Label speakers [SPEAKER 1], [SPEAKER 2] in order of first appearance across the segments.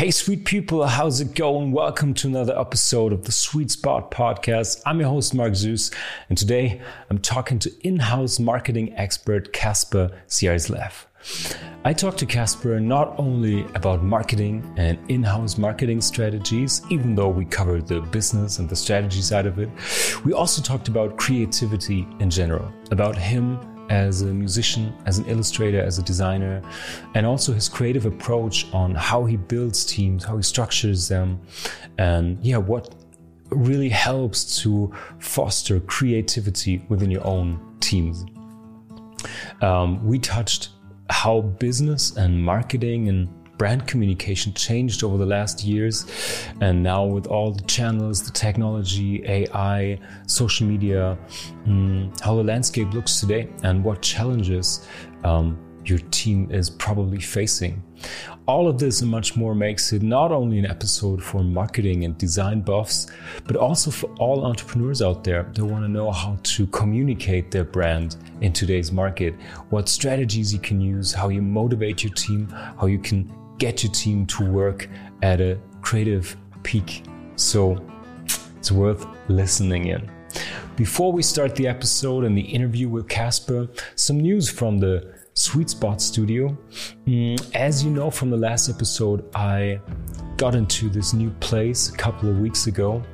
[SPEAKER 1] Hey, sweet people, how's it going? Welcome to another episode of the Sweet Spot Podcast. I'm your host, Marc Suess, and today I'm talking to in house marketing expert Kasper Sierslev. I talked to Kasper not only about marketing and in house marketing strategies, even though we covered the business and the strategy side of it, we also talked about creativity in general, about him as a musician, as an illustrator, as a designer, and also his creative approach on how he builds teams, how he structures them, and yeah, what really helps to foster creativity within your own teams. Um, we touched how business and marketing and brand communication changed over the last years. And now, with all the channels, the technology, AI, social media, um, how the landscape looks today, and what challenges um, your team is probably facing. All of this and much more makes it not only an episode for marketing and design buffs, but also for all entrepreneurs out there that want to know how to communicate their brand in today's market, what strategies you can use, how you motivate your team, how you can get your team to work at a creative peak. So it's worth listening in. Before we start the episode and the interview with Kasper, some news from the Sweet Spot Studio. Mm, as you know from the last episode, I got into this new place a couple of weeks ago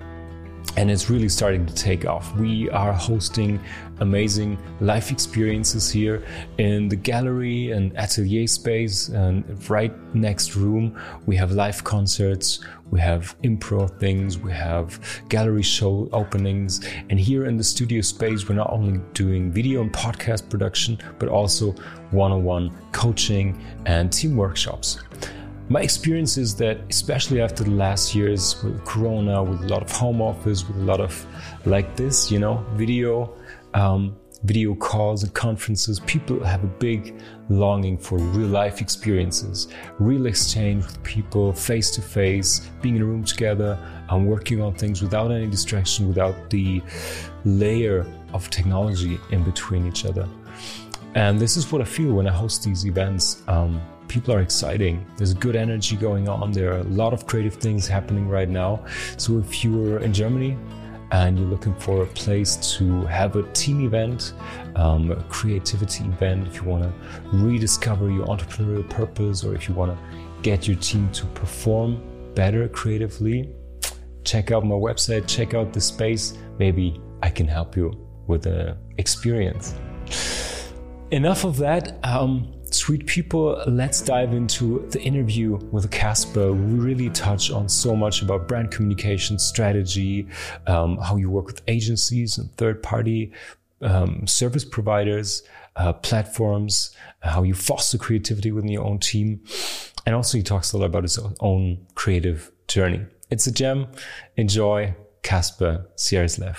[SPEAKER 1] and it's really starting to take off. We are hosting amazing life experiences here in the gallery and atelier space. And right next room, we have live concerts, we have improv things, we have gallery show openings. And here in the studio space, we're not only doing video and podcast production, but also one on one coaching and team workshops. My experience is that, especially after the last years with Corona, with a lot of home office, with a lot of like this, you know, video, um, video calls and conferences, people have a big longing for real life experiences, real exchange with people, face to face, being in a room together, and working on things without any distraction, without the layer of technology in between each other. And this is what I feel when I host these events. Um, people are exciting. There's good energy going on. There are a lot of creative things happening right now. So if you're in Germany and you're looking for a place to have a team event, um, a creativity event, if you want to rediscover your entrepreneurial purpose, or if you want to get your team to perform better creatively, check out my website, check out the space. Maybe I can help you with the experience. Enough of that. Um, Sweet people, let's dive into the interview with Kasper. We really touch on so much about brand communication strategy, um, how you work with agencies and third party um, service providers, uh, platforms, how you foster creativity within your own team. And also, he talks a lot about his own creative journey. It's a gem. Enjoy Kasper Sierslev.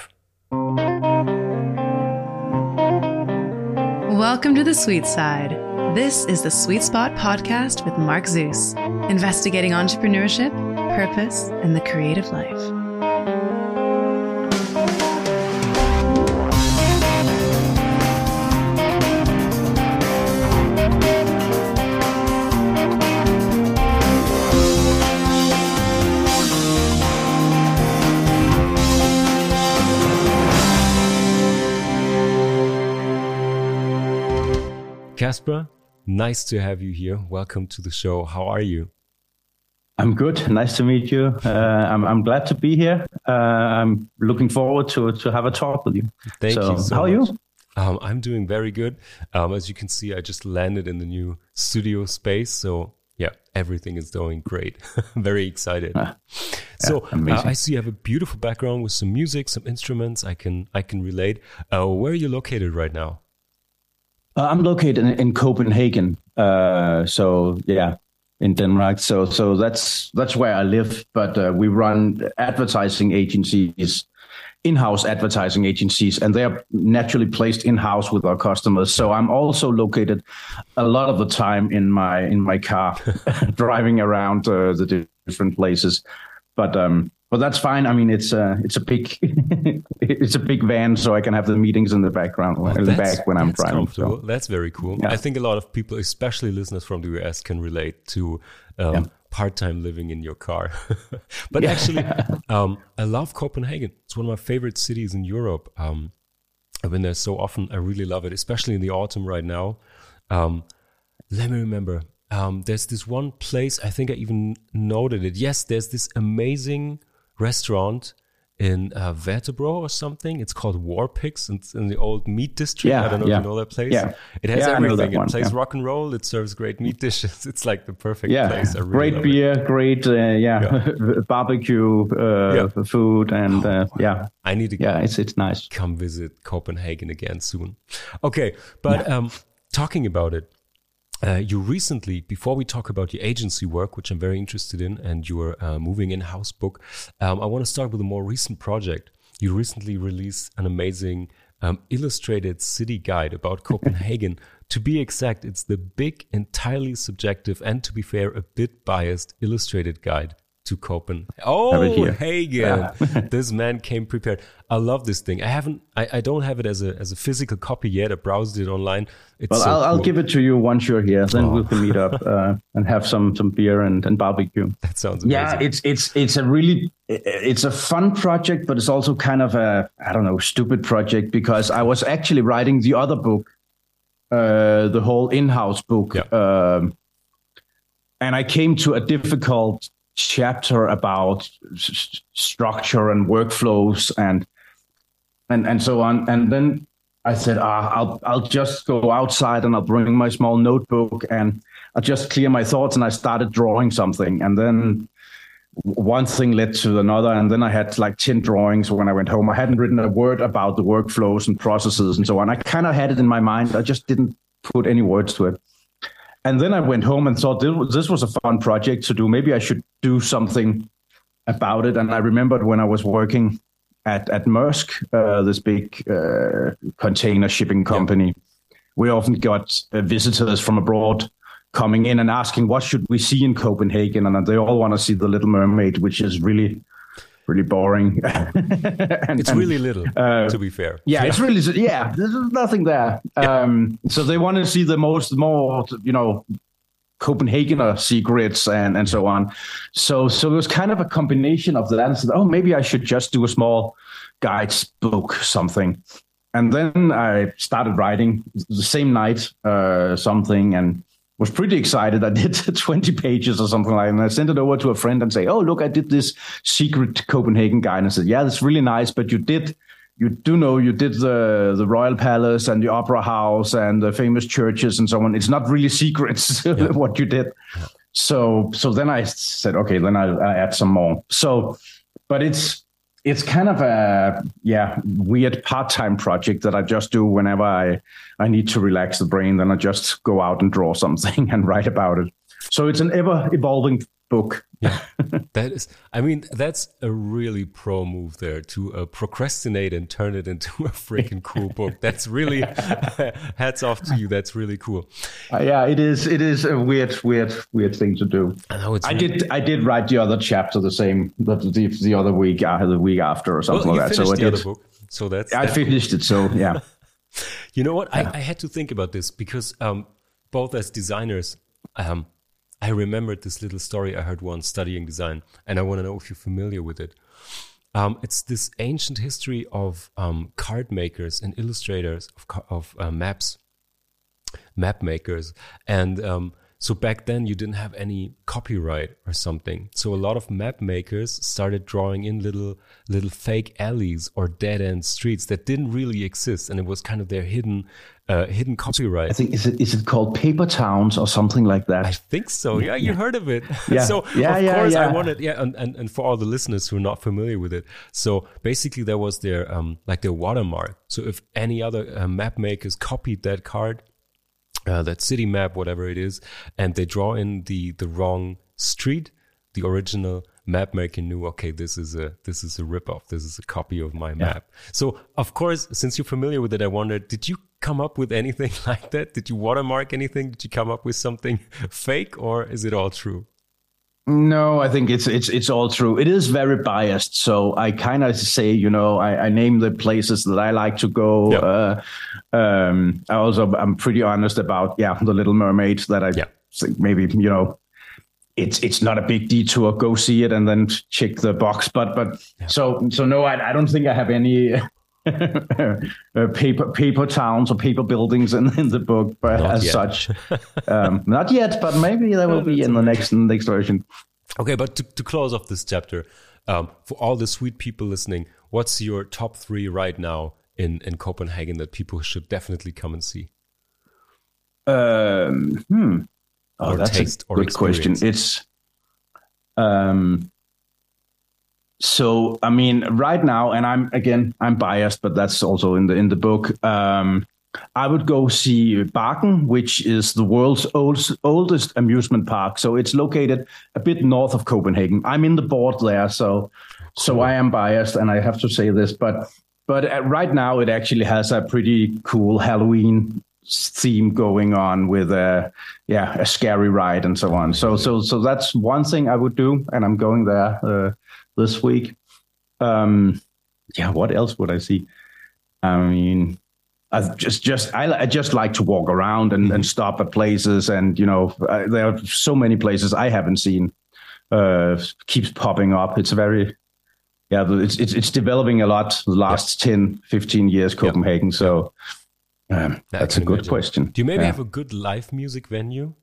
[SPEAKER 2] Welcome to the sweet side this is the Sweet Spot Podcast with Marc Suess, investigating entrepreneurship, purpose, and the creative life.
[SPEAKER 1] Kasper, Nice to have you here. Welcome to the show. How are you?
[SPEAKER 3] I'm good. Nice to meet you. Uh, I'm, I'm glad to be here. Uh, I'm looking forward to to have a talk with you.
[SPEAKER 1] Thank so, you. So how are you? Um, I'm doing very good. Um, as you can see, I just landed in the new studio space. So yeah, everything is going great. very excited. Ah, so uh, I see you have a beautiful background with some music, some instruments. I can I can relate. Uh, where are you located right now?
[SPEAKER 3] Uh, I'm located in, in Copenhagen. Uh, so yeah, in Denmark. So so that's that's where I live. But uh, we run advertising agencies, in-house advertising agencies, and they are naturally placed in-house with our customers. So I'm also located a lot of the time in my in my car, driving around uh, the different places. But um, but that's fine. I mean, it's a it's a big it's a big van, so I can have the meetings in the background in the back when I'm driving. So.
[SPEAKER 1] That's very cool. Yeah. I think a lot of people, especially listeners from the US, can relate to um, yeah. part-time living in your car. but yeah. actually, um, I love Copenhagen. It's one of my favorite cities in Europe. Um, I've been there so often. I really love it, especially in the autumn right now. Um, let me remember. Um, there's this one place. I think I even noted it. Yes, there's this amazing restaurant in uh, Vesterbro or something. It's called War Pigs. It's in the old meat district.
[SPEAKER 3] Yeah,
[SPEAKER 1] I don't know
[SPEAKER 3] yeah.
[SPEAKER 1] if you know that place.
[SPEAKER 3] Yeah.
[SPEAKER 1] It has
[SPEAKER 3] Yeah,
[SPEAKER 1] everything. It plays
[SPEAKER 3] yeah.
[SPEAKER 1] rock and roll. It serves great meat dishes. It's like the perfect
[SPEAKER 3] yeah,
[SPEAKER 1] place. I really
[SPEAKER 3] great
[SPEAKER 1] love it.
[SPEAKER 3] beer, great uh, yeah, barbecue uh, food, and uh, yeah,
[SPEAKER 1] I need to
[SPEAKER 3] yeah, it's it's nice.
[SPEAKER 1] come visit Copenhagen again soon. Okay, but um, talking about it, uh, you recently, before we talk about your agency work, which I'm very interested in, and your uh, moving in house book, um, I want to start with a more recent project. You recently released an amazing um, illustrated city guide about Copenhagen. to be exact, it's the big, entirely subjective, and to be fair, a bit biased illustrated guide to Copenhagen. Oh. Hagen! this man came prepared. I love this thing. I haven't, I, I don't have it as a as a physical copy yet. I browsed it online. It's
[SPEAKER 3] Well,
[SPEAKER 1] so
[SPEAKER 3] I'll, I'll give it to you once you're here. Then
[SPEAKER 1] Oh.
[SPEAKER 3] we can meet up uh, and have some some beer and, and barbecue.
[SPEAKER 1] That sounds amazing.
[SPEAKER 3] Yeah, it's it's it's a really it's a fun project, but it's also kind of a I don't know stupid project because I was actually writing the other book, uh, the whole in-house book,
[SPEAKER 1] Yeah.
[SPEAKER 3] um, and I came to a difficult chapter about structure and workflows and and and so on, and then I said, ah, I'll I'll just go outside and I'll bring my small notebook and I'll just clear my thoughts. And I started drawing something, and then one thing led to another, and then I had like ten drawings when I went home. I hadn't written a word about the workflows and processes and so on. I kind of had it in my mind. I just didn't put any words to it. And then I went home and thought this was- a fun project to do. Maybe I should do something about it. And I remembered when I was working at at Maersk, uh, this big uh, container shipping company, we often got uh, visitors from abroad coming in and asking, "What should we see in Copenhagen?" And they all want to see the Little Mermaid, which is really, really boring. And-
[SPEAKER 1] it's
[SPEAKER 3] and-
[SPEAKER 1] really little,
[SPEAKER 3] uh,
[SPEAKER 1] to be fair.
[SPEAKER 3] yeah, it's really yeah. There's nothing there. Um, so they want to see the most, more you know, Copenhagener secrets and and so on. So so it was kind of a combination of that. And said, oh, maybe I should just do a small guides book, something. And then I started writing the same night uh, something and was pretty excited. I did 20 pages or something like that. And I sent it over to a friend and say, oh, look, I did this secret Copenhagen guide. And I said, yeah, that's really nice, but you did you do know you did the the royal palace and the opera house and the famous churches and so on. It's not really secrets what you did. So so then I said, okay, then I'll, I'll add some more. So, but it's it's kind of a yeah weird part time project that I just do whenever I I need to relax the brain. Then I just go out and draw something and write about it. So it's an ever evolving book.
[SPEAKER 1] yeah, That is, I mean, that's a really pro move there to uh, procrastinate and turn it into a freaking cool book. That's really hats off to you. That's really cool.
[SPEAKER 3] Uh, yeah, it is. It is a weird, weird, weird thing to do.
[SPEAKER 1] I know it's.
[SPEAKER 3] I did. I did write the other chapter the same the the, the other week, uh, the week after, or something
[SPEAKER 1] Well,
[SPEAKER 3] like that. So I did.
[SPEAKER 1] book, so that's.
[SPEAKER 3] I
[SPEAKER 1] that's
[SPEAKER 3] finished it. So yeah,
[SPEAKER 1] You know what? I, I had to think about this because um, both as designers, um, I remembered this little story I heard once studying design, and I want to know if you're familiar with it. Um, it's this ancient history of um, card makers and illustrators of, of uh, maps, map makers, and um, so back then you didn't have any copyright or something. So a lot of map makers started drawing in little little fake alleys or dead end streets that didn't really exist, and it was kind of their hidden uh, hidden copyright.
[SPEAKER 3] I think is it is it called paper towns or something like that?
[SPEAKER 1] I think so. Yeah, you heard of it.
[SPEAKER 3] Yeah.
[SPEAKER 1] so
[SPEAKER 3] Yeah,
[SPEAKER 1] of
[SPEAKER 3] yeah,
[SPEAKER 1] course I wanted. Yeah, and, and and for all the listeners who are not familiar with it, so basically there was their um like their watermark. So if any other uh, map makers copied that card, uh, that city map, whatever it is, and they draw in the the wrong street, the original map maker knew, okay, this is a this is a ripoff. This is a copy of my map. So of course, since you're familiar with it, I wondered, did you come up with anything like that? Did you watermark anything? Did you come up with something fake, or is it all true?
[SPEAKER 3] No, I think it's it's it's all true. It is very biased, so I kind of say, you know, I, I name the places that I like to go.
[SPEAKER 1] Yeah.
[SPEAKER 3] Uh, um, I also I'm pretty honest about yeah, the Little Mermaid that I
[SPEAKER 1] Yeah.
[SPEAKER 3] think maybe you know it's it's not a big detour. Go see it and then check the box. But but so so no, I, I don't think I have any uh, paper paper towns or paper buildings in, in the book, but not as yet. such, um, not yet. But maybe there will be in the next next version.
[SPEAKER 1] Okay, but to, to close off this chapter, um, for all the sweet people listening, what's your top three right now in in Copenhagen that people should definitely come and see?
[SPEAKER 3] Um, hmm. Oh, or that's a good question. It's um, so I mean, right now, and I'm again, I'm biased, but that's also in the in the book. Um, I would go see Bakken, which is the world's oldest, oldest amusement park. So it's located a bit north of Copenhagen. I'm in the board there, so so I am biased, and I have to say this, but but right now it actually has a pretty cool Halloween theme going on with a yeah a scary ride and so on. So so so that's one thing I would do, and I'm going there uh, this week. Um, yeah, what else would I see? I mean, I just just I, I just like to walk around and, and stop at places, and you know I, there are so many places I haven't seen. Uh, keeps popping up. It's very yeah, it's it's, it's developing a lot the last yep. 10, 15 years, Copenhagen. Yep. So um, that's a good imagine. question.
[SPEAKER 1] Do you maybe yeah. have a good live music venue?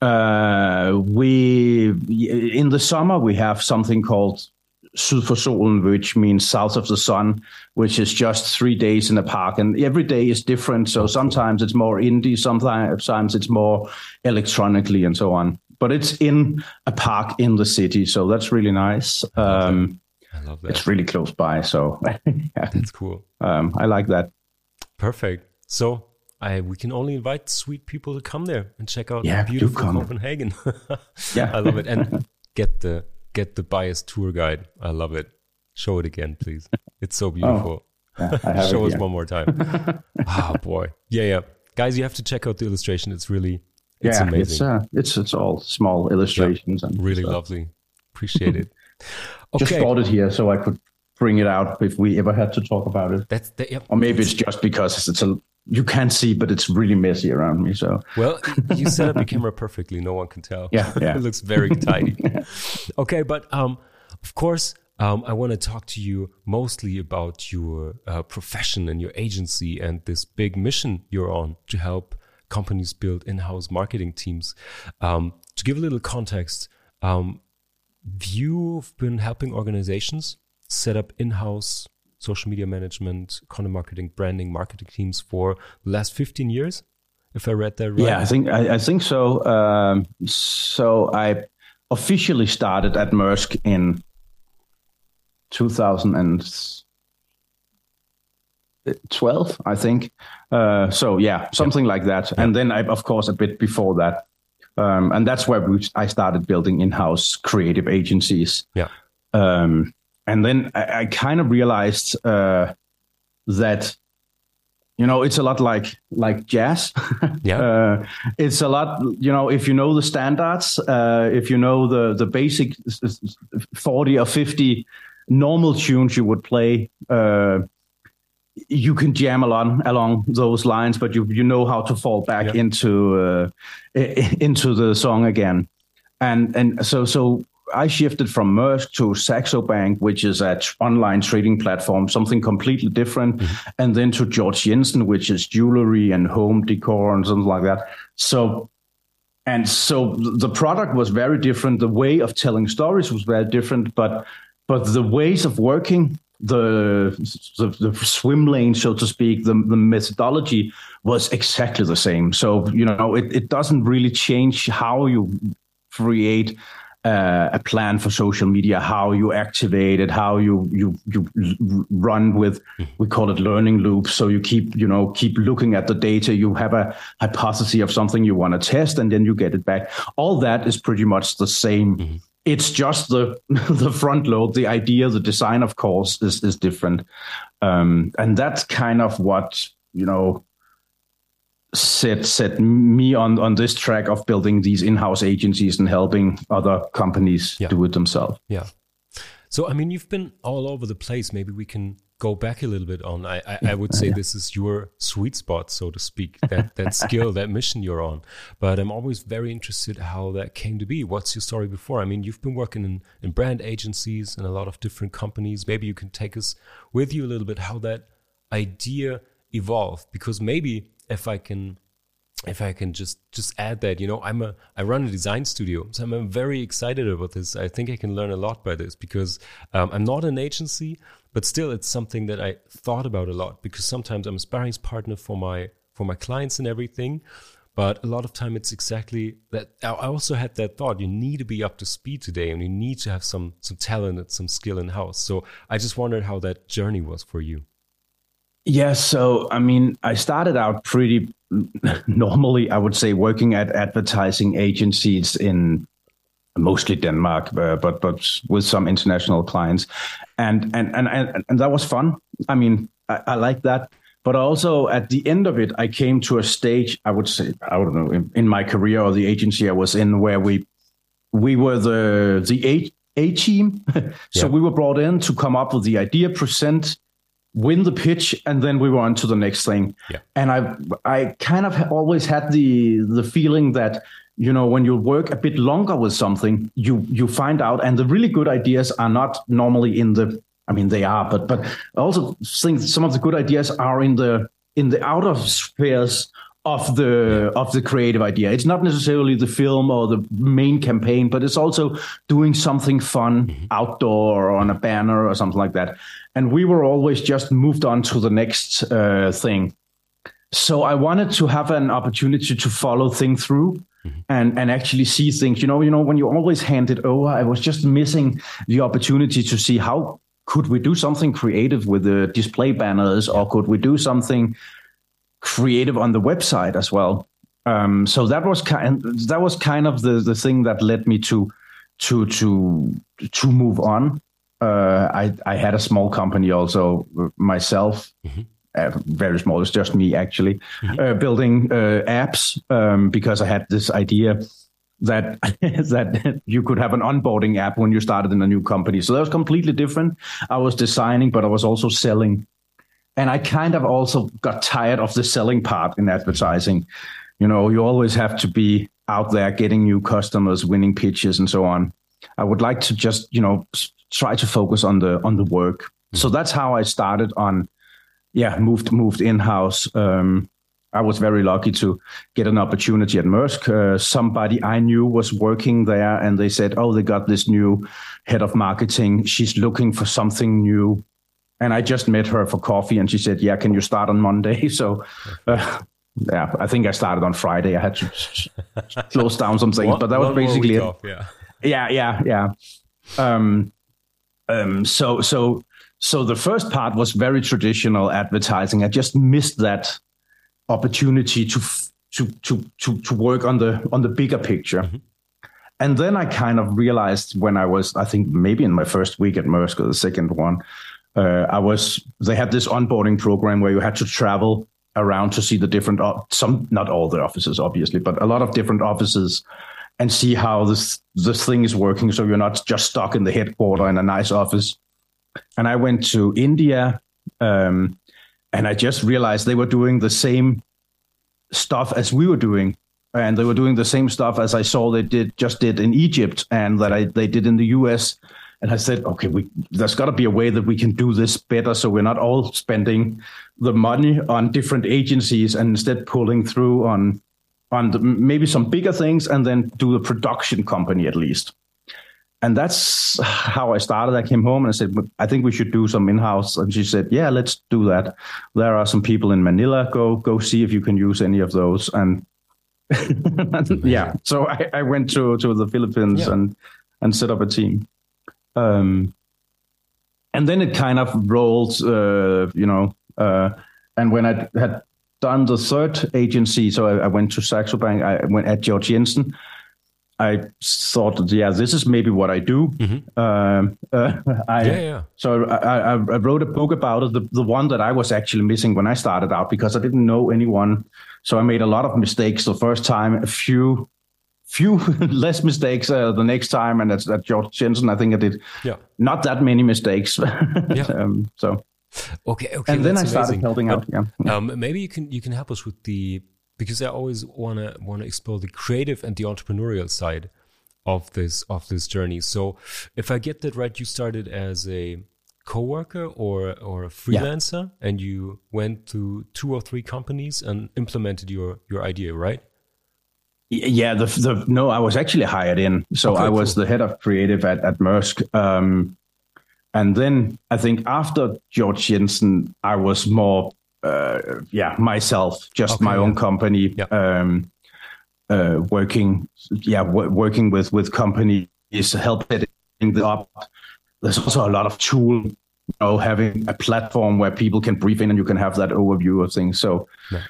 [SPEAKER 3] Uh, we in the summer we have something called Syd for Solen, which means south of the sun, which is just three days in a park, and every day is different. So sometimes it's more indie, sometimes it's more electronically, and so on. But it's in a park in the city, so that's really nice. Um, I love that. It's really close by, so
[SPEAKER 1] yeah. that's cool.
[SPEAKER 3] Um, I like that.
[SPEAKER 1] Perfect. So I we can only invite sweet people to come there and check out yeah, beautiful Copenhagen. yeah, I love it. And get the get the biased tour guide. I love it. Show it again, please. It's so beautiful. Oh, yeah, Show us one more time. oh boy. Yeah, yeah. Guys, you have to check out the illustration. It's really it's
[SPEAKER 3] yeah,
[SPEAKER 1] amazing.
[SPEAKER 3] It's uh, it's it's all small illustrations
[SPEAKER 1] yeah, and really stuff. lovely. Appreciate it.
[SPEAKER 3] Okay. Just bought it here so I could bring it out if we ever had to talk about it.
[SPEAKER 1] That's the, yep.
[SPEAKER 3] or maybe it's just because it's a you can't see, but it's really messy around me. So
[SPEAKER 1] well, you set up the camera perfectly. No one can tell.
[SPEAKER 3] Yeah, yeah.
[SPEAKER 1] it looks very tidy. okay, but um, of course, um, I want to talk to you mostly about your uh, profession and your agency and this big mission you're on to help companies build in-house marketing teams. Um, to give a little context, um, you've been helping organizations set up in-house social media management, content marketing, branding, marketing teams for the last 15 years. If I read that right.
[SPEAKER 3] Yeah, I think I, I think so. Um, so I officially started at Maersk in 2012, I think. Uh, so yeah, something yeah. like that. Yeah. And then I, of course, a bit before that. Um, and that's where we, I started building in-house creative agencies.
[SPEAKER 1] Yeah.
[SPEAKER 3] Um, and then I, I kind of realized uh, that you know it's a lot like like jazz.
[SPEAKER 1] Yeah.
[SPEAKER 3] Uh, it's a lot you know if you know the standards uh, if you know the the basic 40 or 50 normal tunes you would play uh, you can jam along along those lines but you you know how to fall back yeah. into uh, into the song again. And and so so I shifted from Maersk to Saxo Bank, which is an online trading platform, something completely different, mm-hmm. and then to Georg Jensen, which is jewelry and home decor and something like that. So, and so the product was very different. The way of telling stories was very different, but but the ways of working, the the, the swim lane, so to speak, the, the methodology was exactly the same. So you know, it, it doesn't really change how you create uh, a plan for social media, how you activate it, how you you you run with we call it learning loops. So you keep you know keep looking at the data. You have a hypothesis of something you want to test, and then you get it back. All that is pretty much the same. Mm-hmm. It's just the the front load, the idea, the design, of course, is is different, um, and that's kind of what you know set set me on on this track of building these in-house agencies and helping other companies yeah. do it themselves.
[SPEAKER 1] Yeah. So I mean, you've been all over the place. Maybe we can go back a little bit on, I, I, I would say this is your sweet spot, so to speak, that, that skill, that mission you're on. But I'm always very interested how that came to be. What's your story before? I mean, you've been working in, in brand agencies and a lot of different companies. Maybe you can take us with you a little bit how that idea evolved. Because maybe if I can if I can just just add that, you know, I'm a I run a design studio, so I'm very excited about this. I think I can learn a lot by this because um, I'm not an agency, but still, it's something that I thought about a lot because sometimes I'm a sparring partner for my for my clients and everything, but a lot of time it's exactly that. I also had that thought: you need to be up to speed today, and you need to have some some talent and some skill in house. So I just wondered how that journey was for you.
[SPEAKER 3] Yeah, so I mean, I started out pretty normally, I would say, working at advertising agencies in mostly Denmark, uh, but but with some international clients, and and and and, and that was fun. I mean, I, I like that. But also at the end of it, I came to a stage. I would say, I don't know, in, in my career or the agency I was in, where we we were the the A, a team. so yeah. we were brought in to come up with the idea, present win the pitch and then we were on to the next thing yeah. and i i kind of always had the the feeling that you know when you work a bit longer with something you you find out and the really good ideas are not normally in the i mean they are but but i also think some of the good ideas are in the in the outer spheres of the of the creative idea. It's not necessarily the film or the main campaign, but it's also doing something fun mm-hmm. outdoor or on a banner or something like that. And we were always just moved on to the next uh, thing. So I wanted to have an opportunity to follow things through. Mm-hmm. And, and actually see things, you know, you know, when you always hand it over, I was just missing the opportunity to see how could we do something creative with the display banners, or could we do something creative on the website as well. Um, so that was kind that was kind of the the thing that led me to to to to move on. Uh, I I had a small company also myself. Mm-hmm. Uh, very small. It's just me actually mm-hmm. uh, building uh, apps um, because I had this idea that that you could have an onboarding app when you started in a new company. So that was completely different. I was designing, but I was also selling and I kind of also got tired of the selling part in advertising. You know, you always have to be out there getting new customers, winning pitches, and so on. I would like to just, you know, try to focus on the on the work. Mm-hmm. So that's how I started on. Yeah, moved moved in house. Um, I was very lucky to get an opportunity at Maersk. Uh, somebody I knew was working there, and they said, "Oh, they got this new head of marketing. She's looking for something new." And I just met her for coffee, and she said, "Yeah, can you start on Monday?" So, uh, yeah, I think I started on Friday. I had to close down some things, but that was basically it. Off, yeah, yeah, yeah, yeah. Um, um, so, so, so the first part was very traditional advertising. I just missed that opportunity to to to to to work on the on the bigger picture. Mm-hmm. And then I kind of realized when I was, I think maybe in my first week at Maersk or the second one, uh, I was they had this onboarding program where you had to travel around to see the different some not all the offices obviously but a lot of different offices and see how this this thing is working so you're not just stuck in the headquarter in a nice office. And i went to india um, and i just realized they were doing the same stuff as we were doing and they were doing the same stuff as i saw they did just did in egypt and that I, they did in the us and I said, okay, we, there's got to be a way that we can do this better, so we're not all spending the money on different agencies and instead pulling through on on the, maybe some bigger things and then do the production company at least. And that's how I started. I came home and I said, I think we should do some in-house. And she said, Yeah, let's do that. There are some people in Manila. Go go see if you can use any of those. And yeah, so I, I, went to to the Philippines yeah. and and set up a team. Um, and then it kind of rolled, uh, you know. Uh, and when I had done the third agency, so I, I went to Saxo Bank, I went at Georg Jensen. I thought, yeah, this is maybe what I do. Mm-hmm. Um, uh, I, yeah, yeah. So I, I, wrote a book about it, the, the one that I was actually missing when I started out because I didn't know anyone. So I made a lot of mistakes the first time, a few few less mistakes uh, the next time, and that's that Georg Jensen. I think I did yeah. not that many mistakes. yeah. Um, so
[SPEAKER 1] Okay, okay.
[SPEAKER 3] and then I started
[SPEAKER 1] amazing.
[SPEAKER 3] helping out. Yeah.
[SPEAKER 1] Um, maybe you can you can help us with the because I always wanna wanna explore the creative and the entrepreneurial side of this of this journey. So, if I get that right, you started as a coworker or or a freelancer, and you went to two or three companies and implemented your your idea, right?
[SPEAKER 3] Yeah, the the no, I was actually hired in, so
[SPEAKER 1] Okay,
[SPEAKER 3] I was
[SPEAKER 1] cool.
[SPEAKER 3] the head of creative at at Maersk. Um, and then I think after Georg Jensen, I was more, uh, yeah, myself, just
[SPEAKER 1] Okay,
[SPEAKER 3] my own company,
[SPEAKER 1] Yeah.
[SPEAKER 3] um, uh, working, yeah, w- working with with companies, help setting up. There's also a lot of tool, you know, having a platform where people can brief in and you can have that overview of things. So
[SPEAKER 1] Yeah.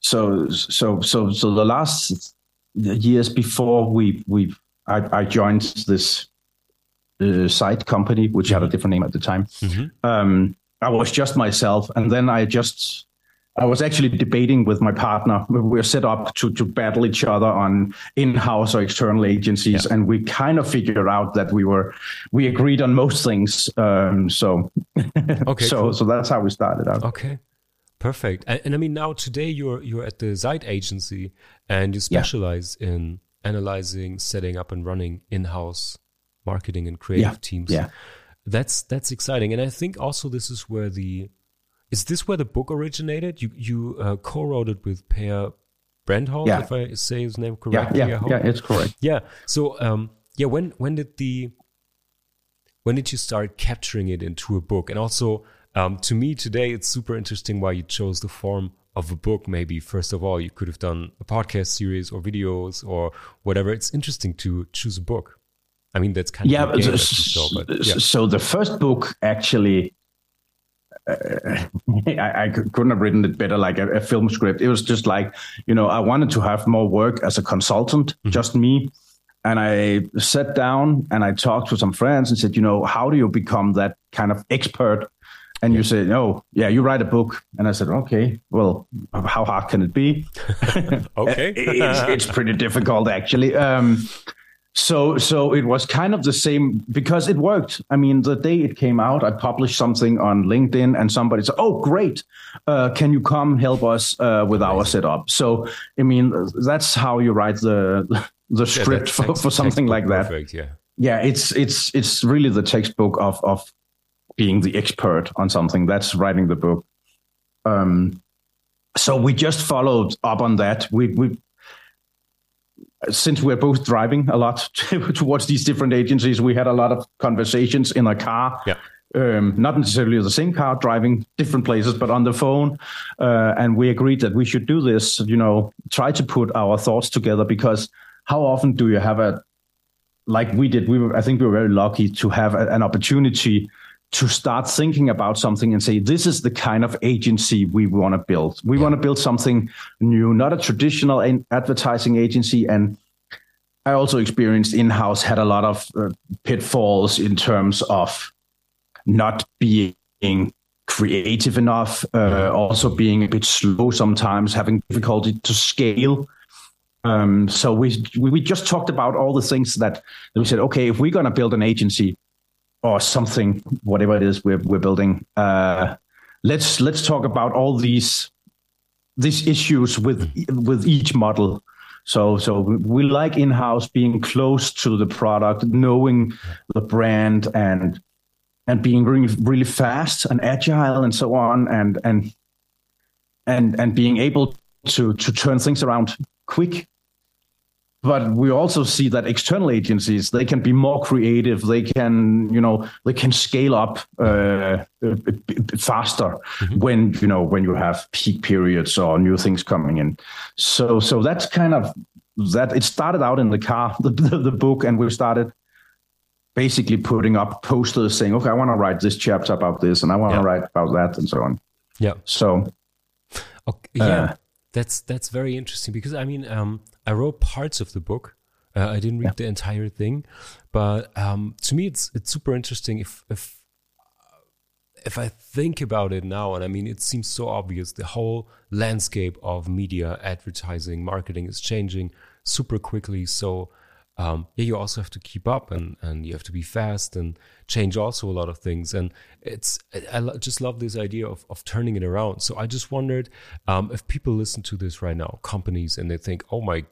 [SPEAKER 3] so so so so the last years before we we I, I joined this uh, site company which had a different name at the time.
[SPEAKER 1] Mhm.
[SPEAKER 3] um i was just myself and then i just i was actually debating with my partner. We were set up to to battle each other on in-house or external agencies and we kind of figured out that we were we agreed on most things um so.
[SPEAKER 1] Okay,
[SPEAKER 3] so
[SPEAKER 1] cool.
[SPEAKER 3] so that's how we started out.
[SPEAKER 1] Okay, perfect. And, and I mean, now today you're you're at the Zeit agency, and you
[SPEAKER 3] Yeah.
[SPEAKER 1] specialize in analyzing, setting up, and running in-house marketing and creative
[SPEAKER 3] Yeah,
[SPEAKER 1] teams.
[SPEAKER 3] yeah.
[SPEAKER 1] that's that's exciting. And I think also this is where the is this where the book originated? You you uh, co-wrote it with Per Brandhold,
[SPEAKER 3] Yeah.
[SPEAKER 1] if I say his name
[SPEAKER 3] yeah
[SPEAKER 1] correctly.
[SPEAKER 3] yeah
[SPEAKER 1] hope.
[SPEAKER 3] yeah it's correct
[SPEAKER 1] Yeah. So um yeah, when when did the when did you start capturing it into a book? And also um to me today it's super interesting why you chose the form of a book. Maybe first of all you could have done a podcast series or videos or whatever. It's interesting to choose a book. I mean that's kind
[SPEAKER 3] yeah
[SPEAKER 1] of your game,
[SPEAKER 3] but
[SPEAKER 1] as you saw, but yeah.
[SPEAKER 3] so the first book actually uh, I, I could- couldn't have written it better like a, a film script. It was just like you know i wanted to have more work as a consultant
[SPEAKER 1] Mm-hmm.
[SPEAKER 3] just me. And i sat down and i talked to some friends and said you know how do you become that kind of expert and you say oh yeah you write a book and i said okay well how hard can it be
[SPEAKER 1] okay
[SPEAKER 3] it's, it's pretty difficult actually. Um, so so it was kind of the same because it worked. I mean, the day it came out, I published something on LinkedIn, and somebody said, "Oh, great! Uh, can you come help us uh, with our setup?" So I mean, that's how you write the the script
[SPEAKER 1] that's
[SPEAKER 3] for,
[SPEAKER 1] text-
[SPEAKER 3] for something like that.
[SPEAKER 1] perfect yeah
[SPEAKER 3] Yeah, it's it's it's really the textbook of of being the expert on something. That's writing the book. Um, so we just followed up on that. We we since we're both driving a lot towards these different agencies, we had a lot of conversations in a car.
[SPEAKER 1] Yeah.
[SPEAKER 3] Um, not necessarily the same car, driving different places, but on the phone. Uh, and we agreed that we should do this. You know, try to put our thoughts together because how often do you have a like we did? We were, I think, we were very lucky to have a, an opportunity to start thinking about something and say, this is the kind of agency we want to build. We want to build something new, not a traditional in- advertising agency. And I also experienced in house had a lot of uh, pitfalls in terms of not being creative enough, uh, also being a bit slow sometimes, having difficulty to scale. Um, so we we just talked about all the things that, that we said. Okay, if we're going to build an agency, or something, whatever it is we're we're building. Uh, let's let's talk about all these these issues with with each model. So so we like in house being close to the product, knowing the brand, and and being really really fast and agile and so on, and and and and being able to to turn things around quick but we also see that external agencies they can be more creative. They can you know they can scale up uh, faster when you know when you have peak periods or new things coming in. So so that's kind of that. It started out in the car the, the, the book and we started basically putting up posters saying okay i want to write this chapter about this and i want to
[SPEAKER 1] Yeah.
[SPEAKER 3] write about that and so on.
[SPEAKER 1] Yeah.
[SPEAKER 3] So
[SPEAKER 1] Okay, yeah,
[SPEAKER 3] Uh,
[SPEAKER 1] that's that's very interesting because I mean, um, I wrote parts of the book. Uh, I didn't read the entire thing, but um, to me, it's it's super interesting. If if if I think about it now, and I mean, it seems so obvious. The whole landscape of media, advertising, marketing is changing super quickly. So um, yeah, you also have to keep up and, and you have to be fast and change also a lot of things. And it's, I just love this idea of, of turning it around. So I just wondered um, if people listen to this right now, companies, and they think, oh my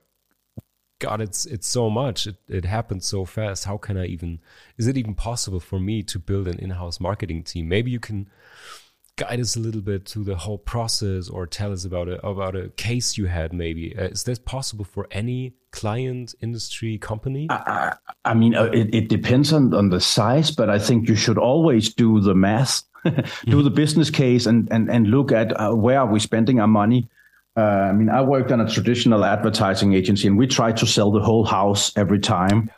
[SPEAKER 1] God, it's, it's so much. It, it happens so fast. How can I even, is it even possible for me to build an in-house marketing team? Maybe you can guide us a little bit through the whole process or tell us about a, about a case you had maybe. Uh, is that possible for any client, industry, company?
[SPEAKER 3] I, I mean, uh, it, it depends on, on the size, but I think you should always do the math, do mm-hmm. the business case, and and and look at uh, where are we spending our money. Uh, I mean, I worked on a traditional advertising agency, and we tried to sell the whole house every time,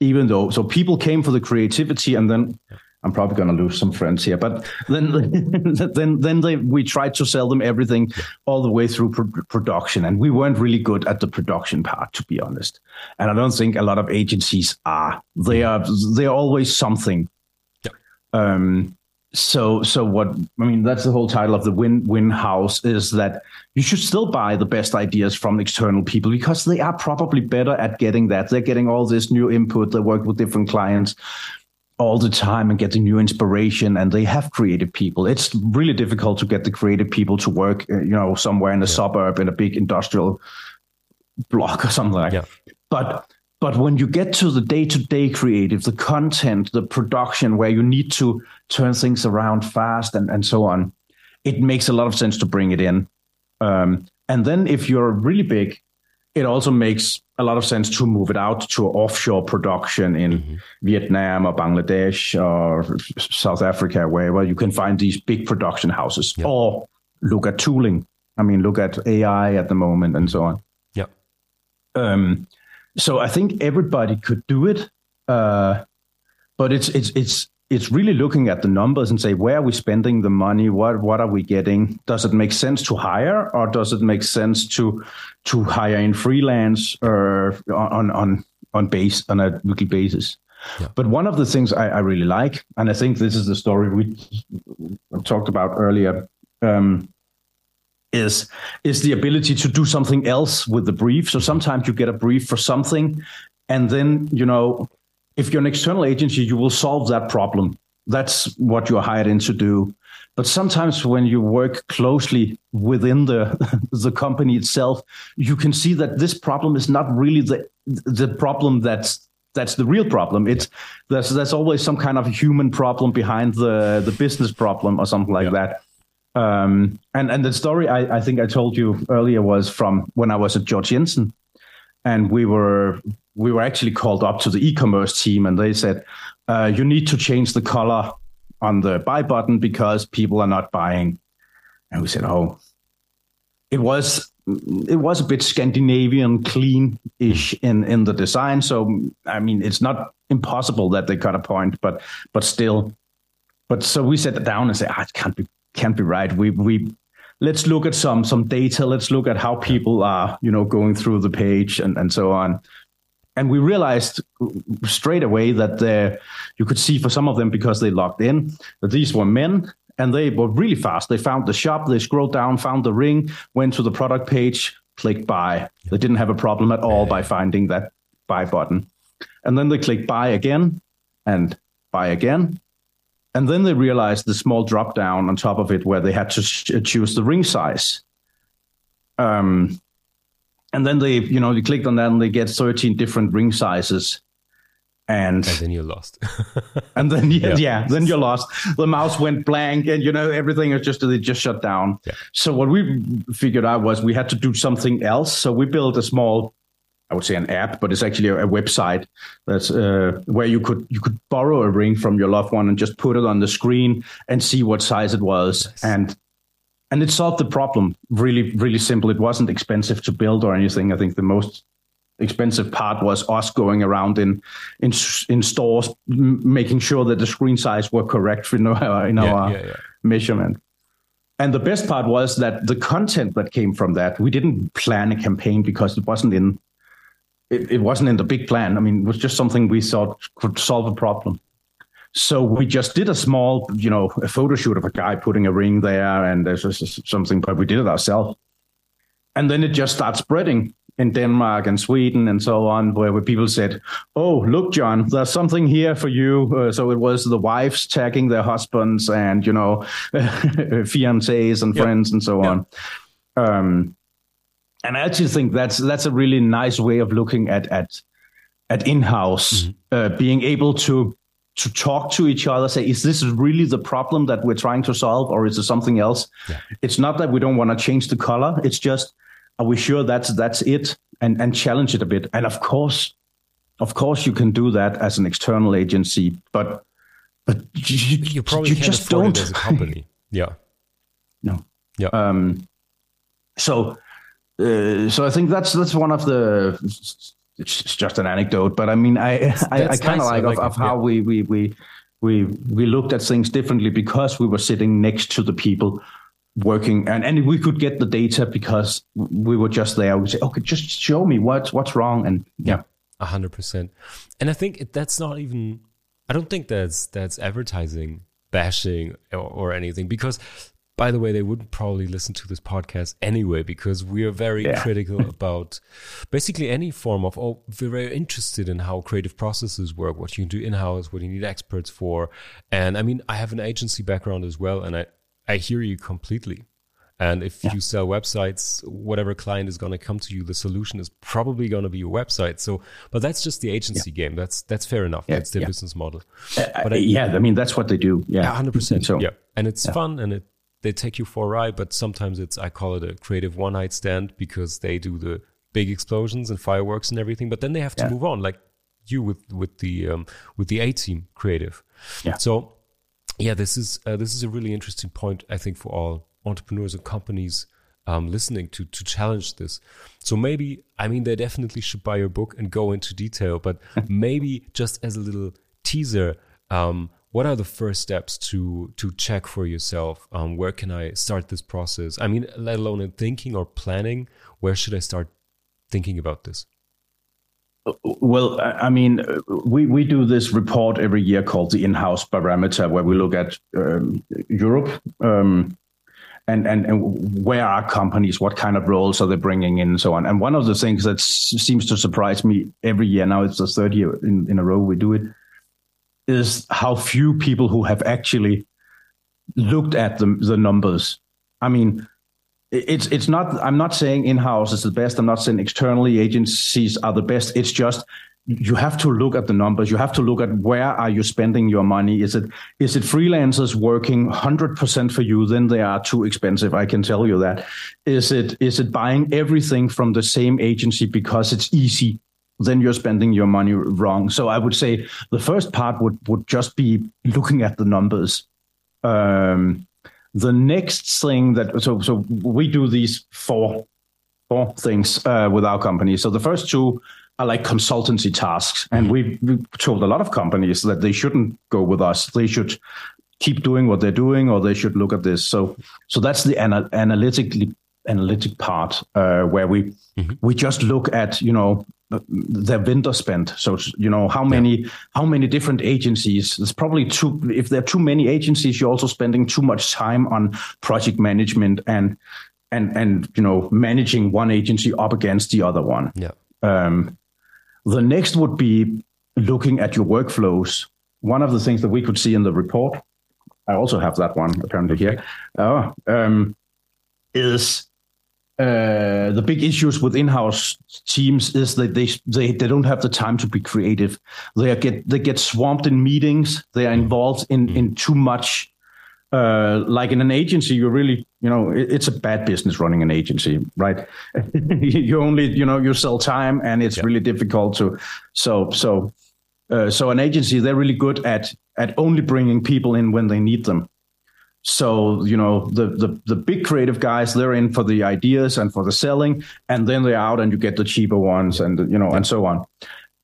[SPEAKER 3] even though so people came for the creativity, and then I'm probably going to lose some friends here, but then then then they, we tried to sell them everything all the way through pr- production, and we weren't really good at the production part, to be honest. And I don't think a lot of agencies are. They are they're always something. Yeah. Um, so so what I mean that's the whole title of the win win house is that you should still buy the best ideas from external people because they are probably better at getting that. They're getting all this new input. They work with different clients all the time and getting new inspiration and they have creative people it's really difficult to get the creative people to work uh, you know somewhere in a yeah. suburb in a big industrial block or something like yeah. but but when you get to the day-to-day creative the content the production where you need to turn things around fast and, and so on it makes a lot of sense to bring it in um, and then if you're really big it also makes a lot of sense to move it out to offshore production in mm-hmm. Vietnam or Bangladesh or South Africa, wherever you can find these big production houses. Yep. Or look at tooling. I mean, look at AI at the moment and so on.
[SPEAKER 1] Yeah.
[SPEAKER 3] Um, so I think everybody could do it, uh, but it's it's it's it's really looking at the numbers and say where are we spending the money what what are we getting does it make sense to hire or does it make sense to to hire in freelance or on on on base on a weekly basis yeah. but one of the things I, I, really like and i think this is the story we talked about earlier um, is is the ability to do something else with the brief so sometimes you get a brief for something and then you know if you're an external agency, you will solve that problem. That's what you're hired in to do. But sometimes when you work closely within the the company itself, you can see that this problem is not really the the problem that's that's the real problem. It's there's there's always some kind of human problem behind the the business problem or something like yeah. that. Um, and and the story I, I think I told you earlier was from when I was at Georg Jensen, and we were we were actually called up to the e-commerce team and they said uh, you need to change the color on the buy button because people are not buying. And we said oh it was it was a bit scandinavian clean-ish in in the design. So i mean it's not impossible that they got a point but but still. But so we sat down and said ah, it can't be can't be right. We we let's look at some some data. Let's look at how people are you know going through the page and and so on and we realized straight away that uh, you could see for some of them because they logged in that these were men and they were really fast. They found the shop, they scrolled down, found the ring, went to the product page, clicked buy. They didn't have a problem at all by finding that buy button. And then they clicked buy again and buy again. And then they realized the small drop down on top of it where they had to choose the ring size. Um, and then they you know you clicked on that and they get 13 different ring sizes and,
[SPEAKER 1] and then you're lost
[SPEAKER 3] and then yeah, yeah, yeah, then you're lost the mouse went blank and you know everything is just it just shut down yeah. so what we figured out was we had to do something else so we built a small I would say an app, but it's actually a, a website that's uh, where you could you could borrow a ring from your loved one and just put it on the screen and see what size it was. Nice. And and it solved the problem really, really simple. It wasn't expensive to build or anything. I think the most expensive part was us going around in in, in stores, m- making sure that the screen size were correct in our, in yeah, our yeah, yeah. measurement. And the best part was that the content that came from that, we didn't plan a campaign because it wasn't in it, it wasn't in the big plan. I mean, it was just something we thought could solve a problem. So we just did a small, you know, a photo shoot of a guy putting a ring there, and there's something, but we did it ourselves. And then it just starts spreading. in Denmark and Sweden and so on, where, where people said, "Oh, look, John, there's something here for you." Uh, so it was the wives tagging their husbands and you know, fiancés and friends and so on. Um, and I actually think that's that's a really nice way of looking at at at in-house mm-hmm. uh, being able to to talk to each other say is this really the problem that we're trying to solve or is it something else? Yeah. it's not that we don't want to change the color it's just are we sure that's that's it? And and challenge it a bit. And of course of course you can do that as an external agency but but you,
[SPEAKER 1] you probably you just don't. as a company. Yeah.
[SPEAKER 3] No. Yeah. Um so uh, so I think that's that's one of the it's just an anecdote, but I mean, I I, I kind of nice. like, like, of, of how we, we we we we looked at things differently because we were sitting next to the people working and, and we could get the data because we were just there. We say, okay, just show me what's what's wrong, and yeah,
[SPEAKER 1] a hundred percent. And I think that's not even. I don't think that's that's advertising bashing or, or anything because by the way, they wouldn't probably listen to this podcast anyway because we are very yeah. critical about basically any form of. Oh, we're very interested in how creative processes work, what you can do in house, what you need experts for, and I mean, I have an agency background as well, and I I hear you completely. And if yeah. you sell websites, whatever client is going to come to you, the solution is probably going to be your website. So, but that's just the agency yeah. game. That's that's fair enough. Yeah, that's their business model.
[SPEAKER 3] Uh, but I, yeah, I mean that's what they do. Yeah,
[SPEAKER 1] hundred percent. So yeah, and it's fun and it they take you for a ride, but sometimes it's I call it a creative one night stand because they do the big explosions and fireworks and everything, but then they have to yeah. move on, like you with with the um, with the A team creative. Yeah. So yeah, this is uh, this is a really interesting point I think for all entrepreneurs and companies um, listening to to challenge this. So maybe I mean they definitely should buy your book and go into detail, but maybe just as a little teaser. Um, what are the first steps to to check for yourself? Um, where can i start this process? I mean let alone in thinking or planning where should i start thinking about this?
[SPEAKER 3] Well, I mean, we, we do this report every year called the in-house barometer, where we look at um, Europe um, and, and and where are companies, what kind of roles are they bringing in, and so on. And one of the things that seems to surprise me every year now, it's the third year in, in a row we do it, is how few people who have actually looked at the, the numbers. I mean, it's it's not. I'm not saying in-house is the best. I'm not saying externally agencies are the best. It's just you have to look at the numbers. You have to look at where are you spending your money. Is it is it freelancers working 100% for you? Then they are too expensive. I can tell you that. Is it is it buying everything from the same agency because it's easy? Then you're spending your money wrong. So I would say the first part would would just be looking at the numbers. Um, the next thing that so so we do these four four things uh, with our company. So the first two are like consultancy tasks, and we we told a lot of companies that they shouldn't go with us. They should keep doing what they're doing, or they should look at this. So so that's the ana- analytically analytic part uh, where we mm-hmm. we just look at you know their vendor spend. So you know how many yeah. how many different agencies. There's probably too. If there are too many agencies, you're also spending too much time on project management and and and you know managing one agency up against the other one.
[SPEAKER 1] Yeah.
[SPEAKER 3] Um, the next would be looking at your workflows. One of the things that we could see in the report, I also have that one apparently here, uh, um, is uh, the big issues with in-house teams is that they, they they don't have the time to be creative. They get they get swamped in meetings. They are involved in mm. in too much. Uh, like in an agency, you're really you know it, it's a bad business running an agency, right? you only you know you sell time, and it's really difficult to. So so uh, so an agency they're really good at at only bringing people in when they need them so you know the, the the big creative guys they're in for the ideas and for the selling, and then they're out and you get the cheaper ones and you know and so on.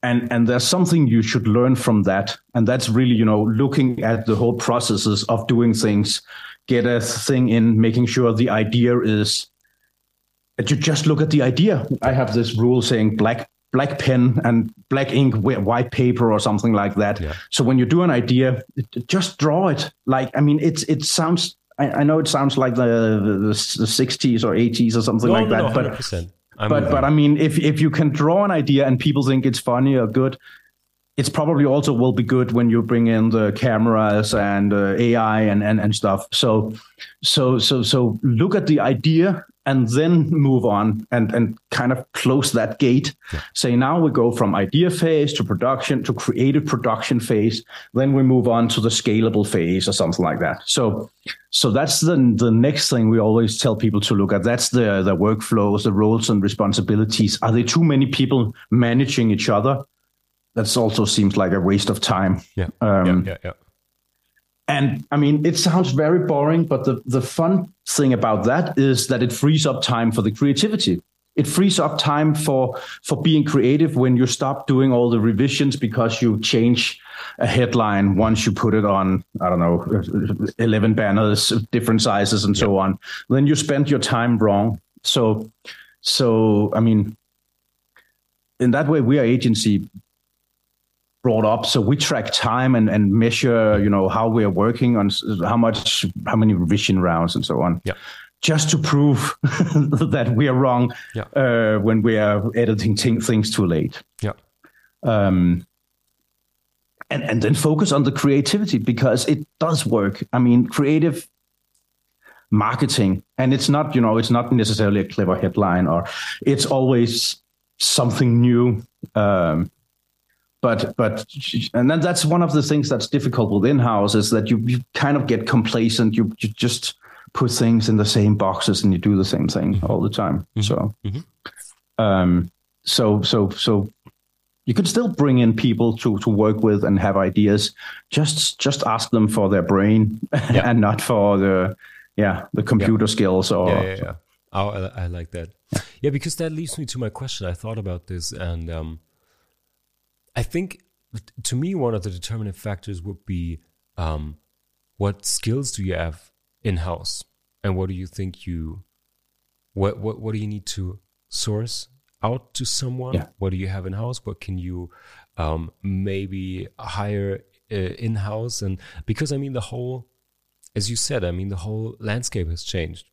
[SPEAKER 3] And and there's something you should learn from that, and that's really you know looking at the whole processes of doing things, get a thing in, making sure the idea is. That you just look at the idea. I have this rule saying black black pen and black ink white paper or something like that yeah. so when you do an idea just draw it like i mean it's it sounds I, I know it sounds like the, the, the 60s or 80s or something no, like no, that, no, but I'm but but I mean, if if you can draw an idea and people think it's funny or good, it's probably also will be good when you bring in the cameras and uh, AI and, and and stuff. So so so so look at the idea and then move on and and kind of close that gate. Yeah. Say now we go from idea phase to production to creative production phase. Then we move on to the scalable phase or something like that. So so that's the the next thing we always tell people to look at. That's the the workflows, the roles and responsibilities. Are there too many people managing each other? That also seems like a waste of time.
[SPEAKER 1] Yeah. Um, yeah, yeah, yeah.
[SPEAKER 3] And I mean, it sounds very boring, but the, the fun thing about that is that it frees up time for the creativity. It frees up time for for being creative when you stop doing all the revisions because you change a headline once you put it on, I don't know, 11 banners, of different sizes and so on. Then you spend your time wrong. So, so I mean, in that way, we are agency brought up. So we track time and, and measure, you know, how we are working on how much, how many revision rounds and so on.
[SPEAKER 1] Yeah.
[SPEAKER 3] Just to prove that we are wrong
[SPEAKER 1] yeah.
[SPEAKER 3] uh, when we are editing t- things too late.
[SPEAKER 1] Yeah.
[SPEAKER 3] Um, and, and then focus on the creativity because it does work. I mean, creative marketing, and it's not, you know, it's not necessarily a clever headline or it's always something new. Um, but but and then that's one of the things that's difficult with in-house is that you, you kind of get complacent you, you just put things in the same boxes and you do the same thing mm-hmm. all the time mm-hmm. so mm-hmm. um so so so you could still bring in people to to work with and have ideas just just ask them for their brain yeah. and not for the yeah the computer yeah. skills or
[SPEAKER 1] yeah, yeah, yeah. Oh, I, I like that yeah because that leads me to my question i thought about this and um I think to me, one of the determinant factors would be um, what skills do you have in house, and what do you think you, what what what do you need to source out to someone?
[SPEAKER 3] Yeah.
[SPEAKER 1] What do you have in house? What can you um, maybe hire uh, in house? And because I mean the whole, as you said, I mean the whole landscape has changed.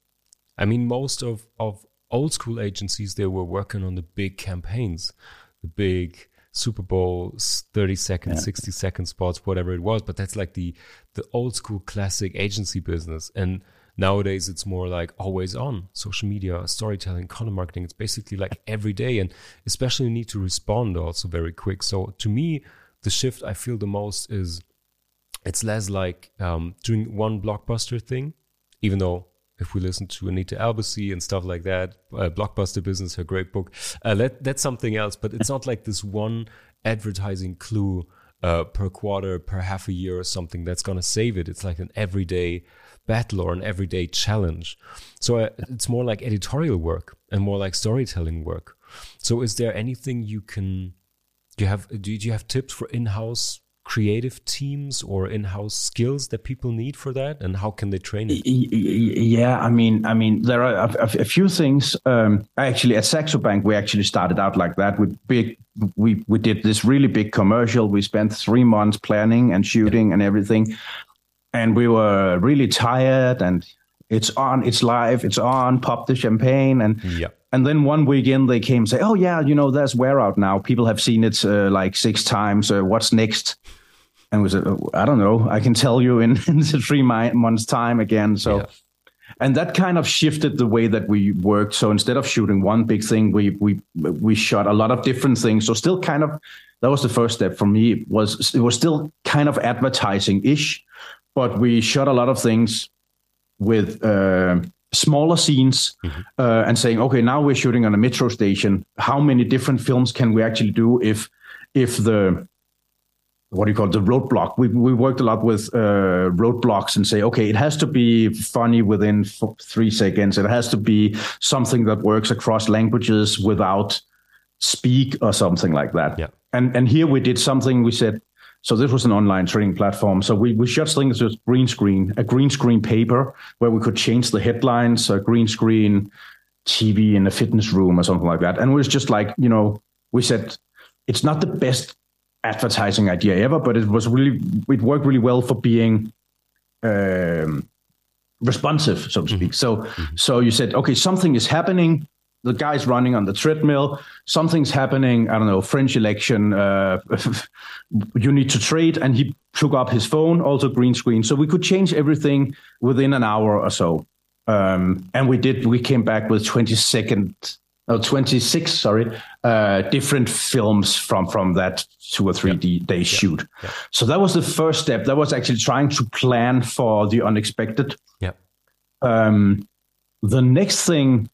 [SPEAKER 1] I mean most of of old school agencies they were working on the big campaigns, the big Super Bowl 30 seconds, yeah. 60 second spots, whatever it was. But that's like the the old school classic agency business. And nowadays it's more like always on social media, storytelling, content marketing. It's basically like every day. And especially you need to respond also very quick. So to me, the shift I feel the most is it's less like um, doing one blockbuster thing, even though if we listen to Anita Elberse and stuff like that, uh, Blockbuster Business, her great book, uh, that, that's something else. But it's not like this one advertising clue uh, per quarter, per half a year or something that's going to save it. It's like an everyday battle or an everyday challenge. So uh, it's more like editorial work and more like storytelling work. So is there anything you can, do you have, do you have tips for in-house creative teams or in-house skills that people need for that and how can they train it
[SPEAKER 3] yeah i mean i mean there are a, a few things um, actually at Saxo Bank we actually started out like that with big we we did this really big commercial we spent three months planning and shooting yeah. and everything and we were really tired and it's on it's live it's on pop the champagne and
[SPEAKER 1] yeah
[SPEAKER 3] and then one weekend they came and say, "Oh yeah, you know, there's Wear Out now. People have seen it uh, like six times. Uh, what's next?" And was I don't know. I can tell you in, in three months' time again. So, yeah. and that kind of shifted the way that we worked. So instead of shooting one big thing, we we we shot a lot of different things. So still kind of that was the first step for me. Was it was still kind of advertising ish, but we shot a lot of things with. Uh, smaller scenes mm-hmm. uh, and saying okay now we're shooting on a metro station how many different films can we actually do if if the what do you call it, the roadblock. We we worked a lot with uh, roadblocks and say, okay, it has to be funny within f- three seconds. It has to be something that works across languages without speak or something like that.
[SPEAKER 1] Yeah.
[SPEAKER 3] And and here we did something. We said, so this was an online training platform. So we we shot things with green screen, a green screen paper where we could change the headlines, a green screen TV in a fitness room or something like that. And it was just like you know, we said it's not the best advertising idea ever, but it was really it worked really well for being um, responsive, so to speak. Mm-hmm. So mm-hmm. so you said, okay, something is happening. the guy's running on the treadmill. Something's happening. I don't know, French election. Uh, you need to trade, and he took up his phone, also green screen. So we could change everything within an hour or so. Um, and we did. We came back with twenty second, no, twenty six. Sorry, uh, different films from from that two or three yeah. day yeah. shoot. Yeah. So that was the first step. That was actually trying to plan for the unexpected.
[SPEAKER 1] Yeah.
[SPEAKER 3] Um, the next thing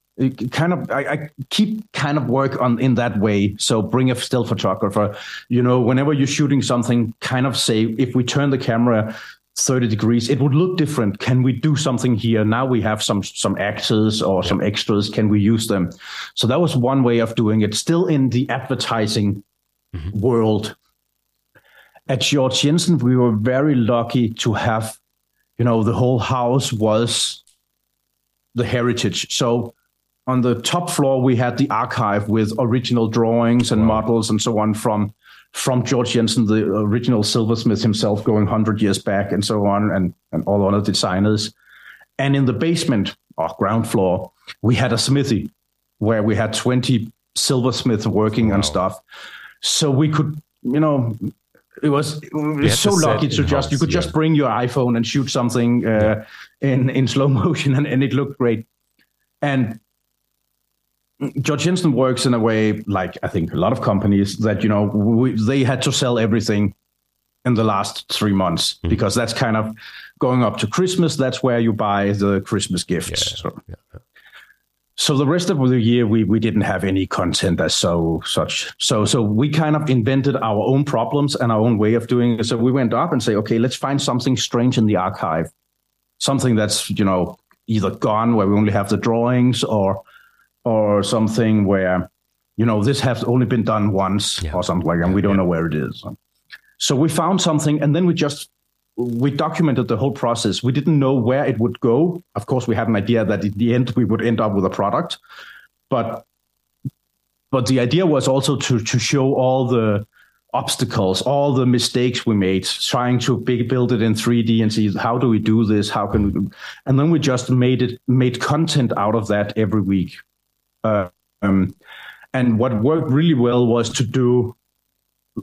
[SPEAKER 3] kind of I, I, keep kind of work on in that way so bring a still photographer you know whenever you're shooting something kind of say if we turn the camera 30 degrees it would look different. Can we do something here? Now we have some some actors or some extras. Can we use them? So that was one way of doing it. Still in the advertising mm-hmm. world. At Georg Jensen we were very lucky to have you know the whole house was the heritage. So on the top floor we had the archive with original drawings and wow. models and so on from from Georg Jensen, the original silversmith himself, going hundred years back and so on, and and all other designers. And in the basement or ground floor, we had a smithy where we had twenty silversmiths working wow. on stuff. So we could, you know, it was, it was so lucky to just you could yeah. just bring your iPhone and shoot something uh, yeah. in in slow motion, and, and it looked great. And Georg Jensen works in a way like I think a lot of companies that you know we, they had to sell everything in the last three months mm-hmm. because that's kind of going up to Christmas. That's where you buy the Christmas gifts. Yeah, so. Yeah. so the rest of the year we we didn't have any content as so such. So so we kind of invented our own problems and our own way of doing it. So we went up and say, okay, let's find something strange in the archive, something that's you know either gone where we only have the drawings or or something where you know this has only been done once yeah. or something like that and we don't yeah. know where it is so we found something and then we just we documented the whole process we didn't know where it would go of course we had an idea that in the end we would end up with a product but but the idea was also to to show all the obstacles all the mistakes we made trying to big, build it in 3d and see how do we do this how can we and then we just made it made content out of that every week um, and what worked really well was to do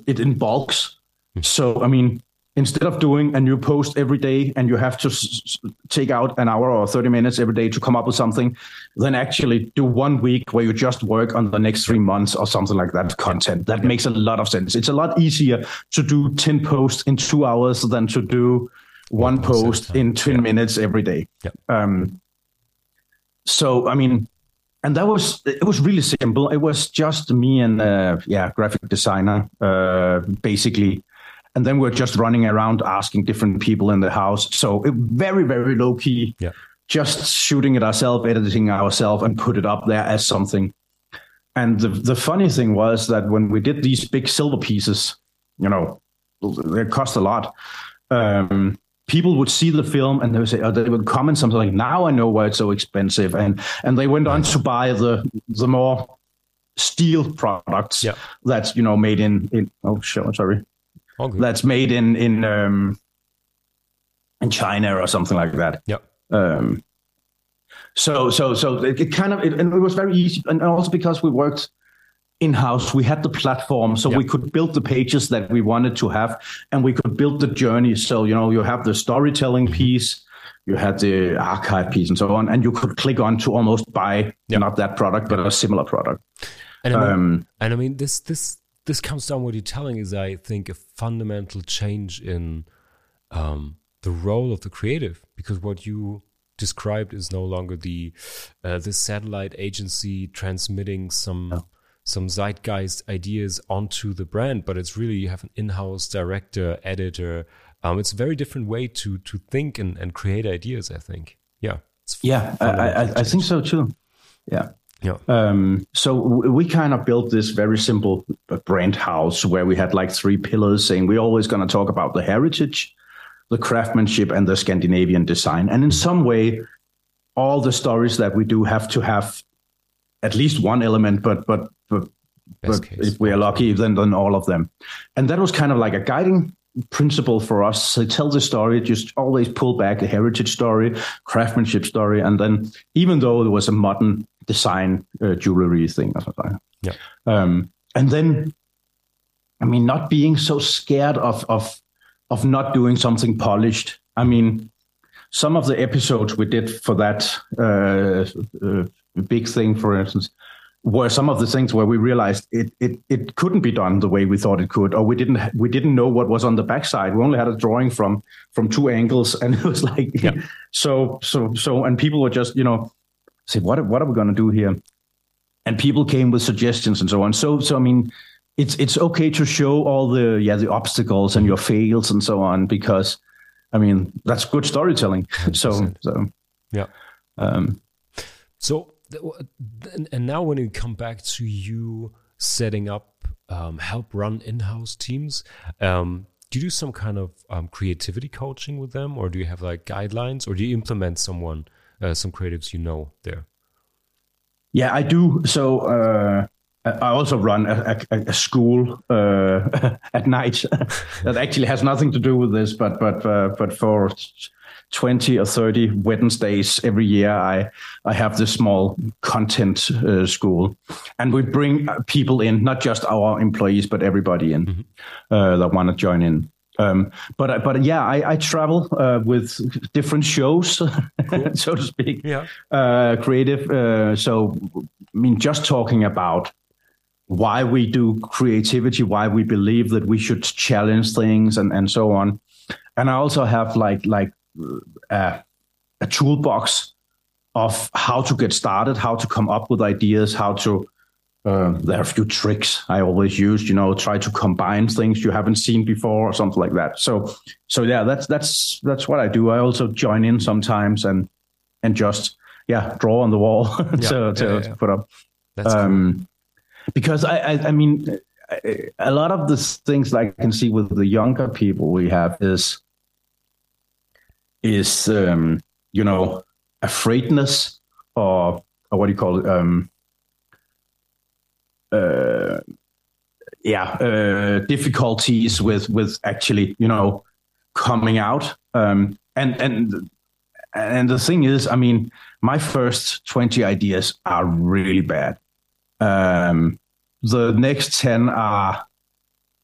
[SPEAKER 3] it in bulks. Hmm. So, I mean, instead of doing a new post every day and you have to s- take out an hour or 30 minutes every day to come up with something, then actually do one week where you just work on the next three months or something like that content. That makes a lot of sense. It's a lot easier to do 10 posts in two hours than to do one post in 10 yeah. minutes every day.
[SPEAKER 1] Yeah.
[SPEAKER 3] Um, so, I mean, and that was it was really simple. It was just me and uh, yeah graphic designer uh, basically. And then we're just running around asking different people in the house. So it, very very low key
[SPEAKER 1] yeah.
[SPEAKER 3] just shooting it ourselves editing ourselves and put it up there as something. And the, the funny thing was that when we did these big silver pieces you know they cost a lot. Um, people would see the film and they would say, oh, they would comment something like, "Now I know why it's so expensive," and and they went on to buy the the more steel products
[SPEAKER 1] yeah.
[SPEAKER 3] that's you know made in in oh sure sorry that's made in in um in China or something like that.
[SPEAKER 1] Yeah.
[SPEAKER 3] Um, so so so it, it kind of it, and it was very easy, and also because we worked in house. We had the platform, so yep. we could build the pages that we wanted to have, and we could build the journey. So you know, you have the storytelling piece, you had the archive piece, and so on, and you could click on to almost buy yep. not that product, but a similar product.
[SPEAKER 1] And I mean, um, and I mean this this this comes down what you're telling is I think a fundamental change in um, the role of the creative because what you described is no longer the uh, the satellite agency transmitting some no some zeitgeist ideas onto the brand, but it's really you have an in-house director, editor. Um, it's a very different way to to think and, and create ideas. I think. Yeah.
[SPEAKER 3] yeah, I, I, I think so too. Yeah.
[SPEAKER 1] Yeah.
[SPEAKER 3] Um, so we kind of built this very simple brand house where we had like three pillars saying we're always going to talk about the heritage, the craftsmanship, and the Scandinavian design. And in some way, all the stories that we do have to have at least one element, but but but, but if we are lucky, then then all of them. And that was kind of like a guiding principle for us. So tell the story, just always pull back a heritage story, craftsmanship story, and then even though there was a modern design uh, jewelry thing or something,
[SPEAKER 1] yeah,
[SPEAKER 3] um, and then I mean, not being so scared of of of not doing something polished. I mean, some of the episodes we did for that uh, uh, big thing, for instance, were some of the things where we realized it, it it couldn't be done the way we thought it could, or we didn't we didn't know what was on the backside. We only had a drawing from from two angles, and it was like yeah. so so so, and people were just you know say what what are we going to do here, and people came with suggestions and so on. So so I mean. It's it's okay to show all the yeah the obstacles and your fails and so on because I mean that's good storytelling. So so
[SPEAKER 1] yeah. Um, so and now when you come back to you setting up um, help run in-house teams um, do you do some kind of um, creativity coaching with them? Or do you have like guidelines? Or do you implement someone uh, some creatives you know there?
[SPEAKER 3] Yeah i do. So uh, I also run a, a, a school uh, at night that actually has nothing to do with this, but but uh, but for 20 or 30 Wednesdays every year, I, I have this small content uh, school. And we bring people in, not just our employees, but everybody in mm-hmm. uh, that want to join in. Um, but but yeah, I, I travel uh, with different shows, cool. so to speak.
[SPEAKER 1] Yeah,
[SPEAKER 3] uh, creative. Uh, so I mean, just talking about why we do creativity, why we believe that we should challenge things, and and so on. And I also have like like a, a toolbox of how to get started, how to come up with ideas, how to uh, there are a few tricks I always use, you know, try to combine things you haven't seen before or something like that. So, so yeah, that's that's that's what I do. I also join in sometimes and and just yeah draw on the wall to yeah, to, yeah, to, put up. That's um, cool. Because I, I I mean a lot of the things I can see with the younger people we have is is um, you know afraidness or or what do you call it? Um, uh, yeah, uh, difficulties with with actually you know coming out. Um, and and and the thing is, I mean, my first twenty ideas are really bad. Um, the next ten are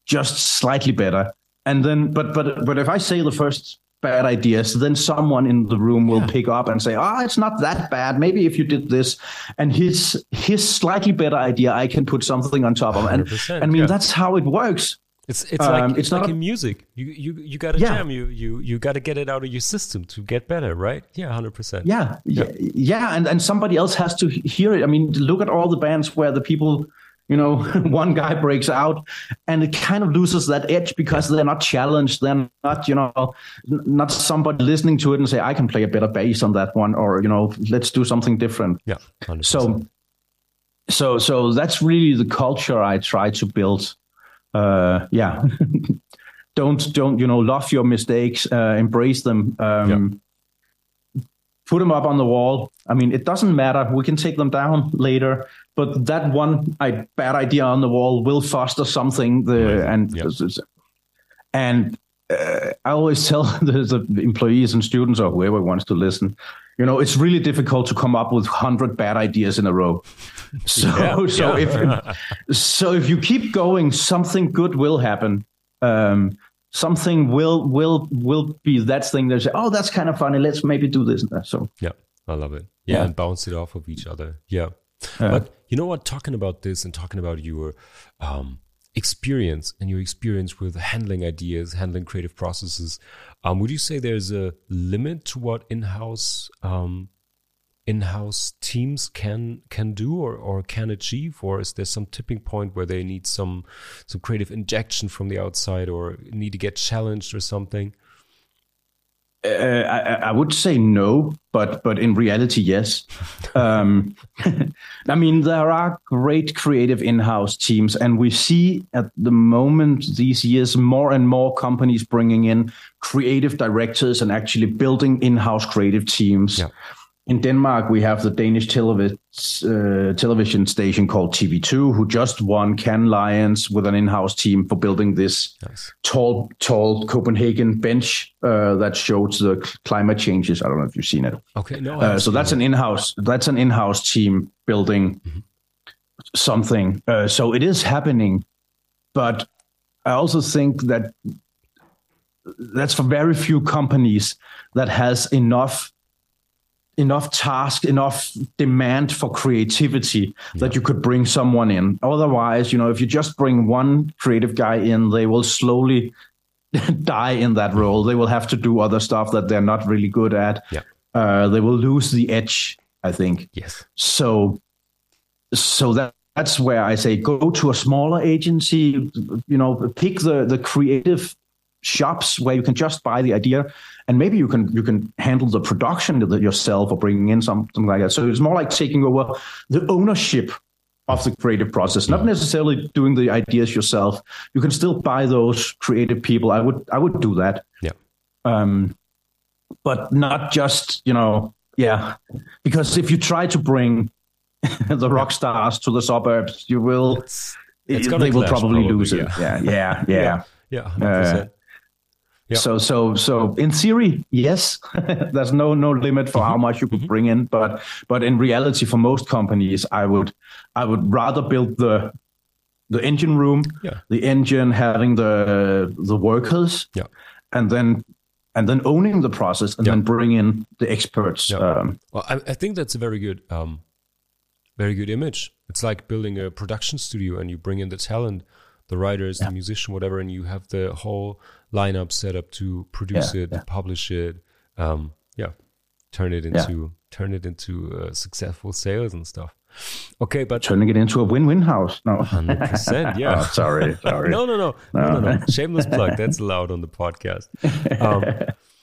[SPEAKER 3] just slightly better, and then but but but if I say the first bad ideas, then someone in the room will yeah. pick up and say, "Ah, oh, it's not that bad. Maybe if you did this." And his his slightly better idea, I can put something on top of. It. And I mean, yeah. that's how it works.
[SPEAKER 1] It's it's um, like it's like a, in music. You you you got to yeah. jam. You you you got to get it out of your system to get better, right? Yeah, hundred percent.
[SPEAKER 3] Yeah, yeah, yeah, and and somebody else has to hear it. I mean, look at all the bands where the people you know one guy breaks out and it kind of loses that edge because they're not challenged they're not you know not somebody listening to it and say i can play a better bass on that one or you know let's do something different
[SPEAKER 1] yeah
[SPEAKER 3] 100%. so so so that's really the culture i try to build uh yeah don't don't you know love your mistakes uh, embrace them um put them up on the wall. I mean, it doesn't matter. We can take them down later, but that one I, bad idea on the wall will foster something. The and yep. and uh, I always tell the, the, employees and students or whoever wants to listen, you know, it's really difficult to come up with hundred bad ideas in a row. So yeah, so yeah. if so if you keep going, something good will happen. Um, something will will will be that thing they say oh that's kind of funny let's maybe do this and that so
[SPEAKER 1] yeah i love it yeah, yeah. and bounce it off of each other yeah but you know what? Talking about this and talking about your um, experience and your experience with handling ideas handling creative processes um, would you say there's a limit to what in-house um, in-house teams can can do or, or can achieve? Or is there some tipping point where they need some some creative injection from the outside or need to get challenged or something
[SPEAKER 3] uh, I, I, would say no, but but in reality, yes. um, I mean, there are great creative in-house teams, and we see at the moment these years more and more companies bringing in creative directors and actually building in-house creative teams. Yeah in Denmark, we have the Danish televis- uh, television station called TV2, who just won Cannes Lions with an in-house team for building this nice. tall, tall Copenhagen bench uh, that shows the climate changes. I don't know if you've seen it.
[SPEAKER 1] Okay, no.
[SPEAKER 3] Uh, so that's an in-house. That's an in-house team building mm-hmm. something. Uh, so it is happening, but I also think that that's for very few companies that has enough enough task, enough demand for creativity yeah. that you could bring someone in. Otherwise, you know, if you just bring one creative guy in, they will slowly die in that role. They will have to do other stuff that they're not really good at.
[SPEAKER 1] Yeah.
[SPEAKER 3] Uh, they will lose the edge, I think.
[SPEAKER 1] Yes.
[SPEAKER 3] So, so that that's where I say go to a smaller agency. You know, pick the the creative shops where you can just buy the idea and maybe you can you can handle the production yourself or bringing in something like that. So it's more like taking over the ownership of the creative process not necessarily doing the ideas yourself. You can still buy those creative people. I would i would do that.
[SPEAKER 1] Yeah.
[SPEAKER 3] Um but not just you know yeah. Because if you try to bring the rock stars to the suburbs you will it's, it's they will probably, probably, lose yeah. it yeah yeah. Yeah
[SPEAKER 1] yeah, yeah uh,
[SPEAKER 3] so so so in theory, yes, there's no no limit for mm-hmm. how much you could mm-hmm. bring in, but but in reality, for most companies, I would I would rather build the the engine room,
[SPEAKER 1] yeah.
[SPEAKER 3] the engine having the the workers,
[SPEAKER 1] yeah.
[SPEAKER 3] and then and then owning the process, and yeah. then bring in the experts.
[SPEAKER 1] Yeah. Um, well, I, I, think that's a very good um, very good image. It's like building a production studio, and you bring in the talent, the writers, the musician, whatever, and you have the whole lineup set up to produce yeah, it, yeah. publish it, um, yeah, turn it into yeah. turn it into uh, successful sales and stuff. Okay, but
[SPEAKER 3] turning it into a win-win house. No,
[SPEAKER 1] hundred percent. Yeah.
[SPEAKER 3] oh, sorry, sorry.
[SPEAKER 1] no, no, no, no, no, no. Shameless plug. That's allowed on the podcast. Um,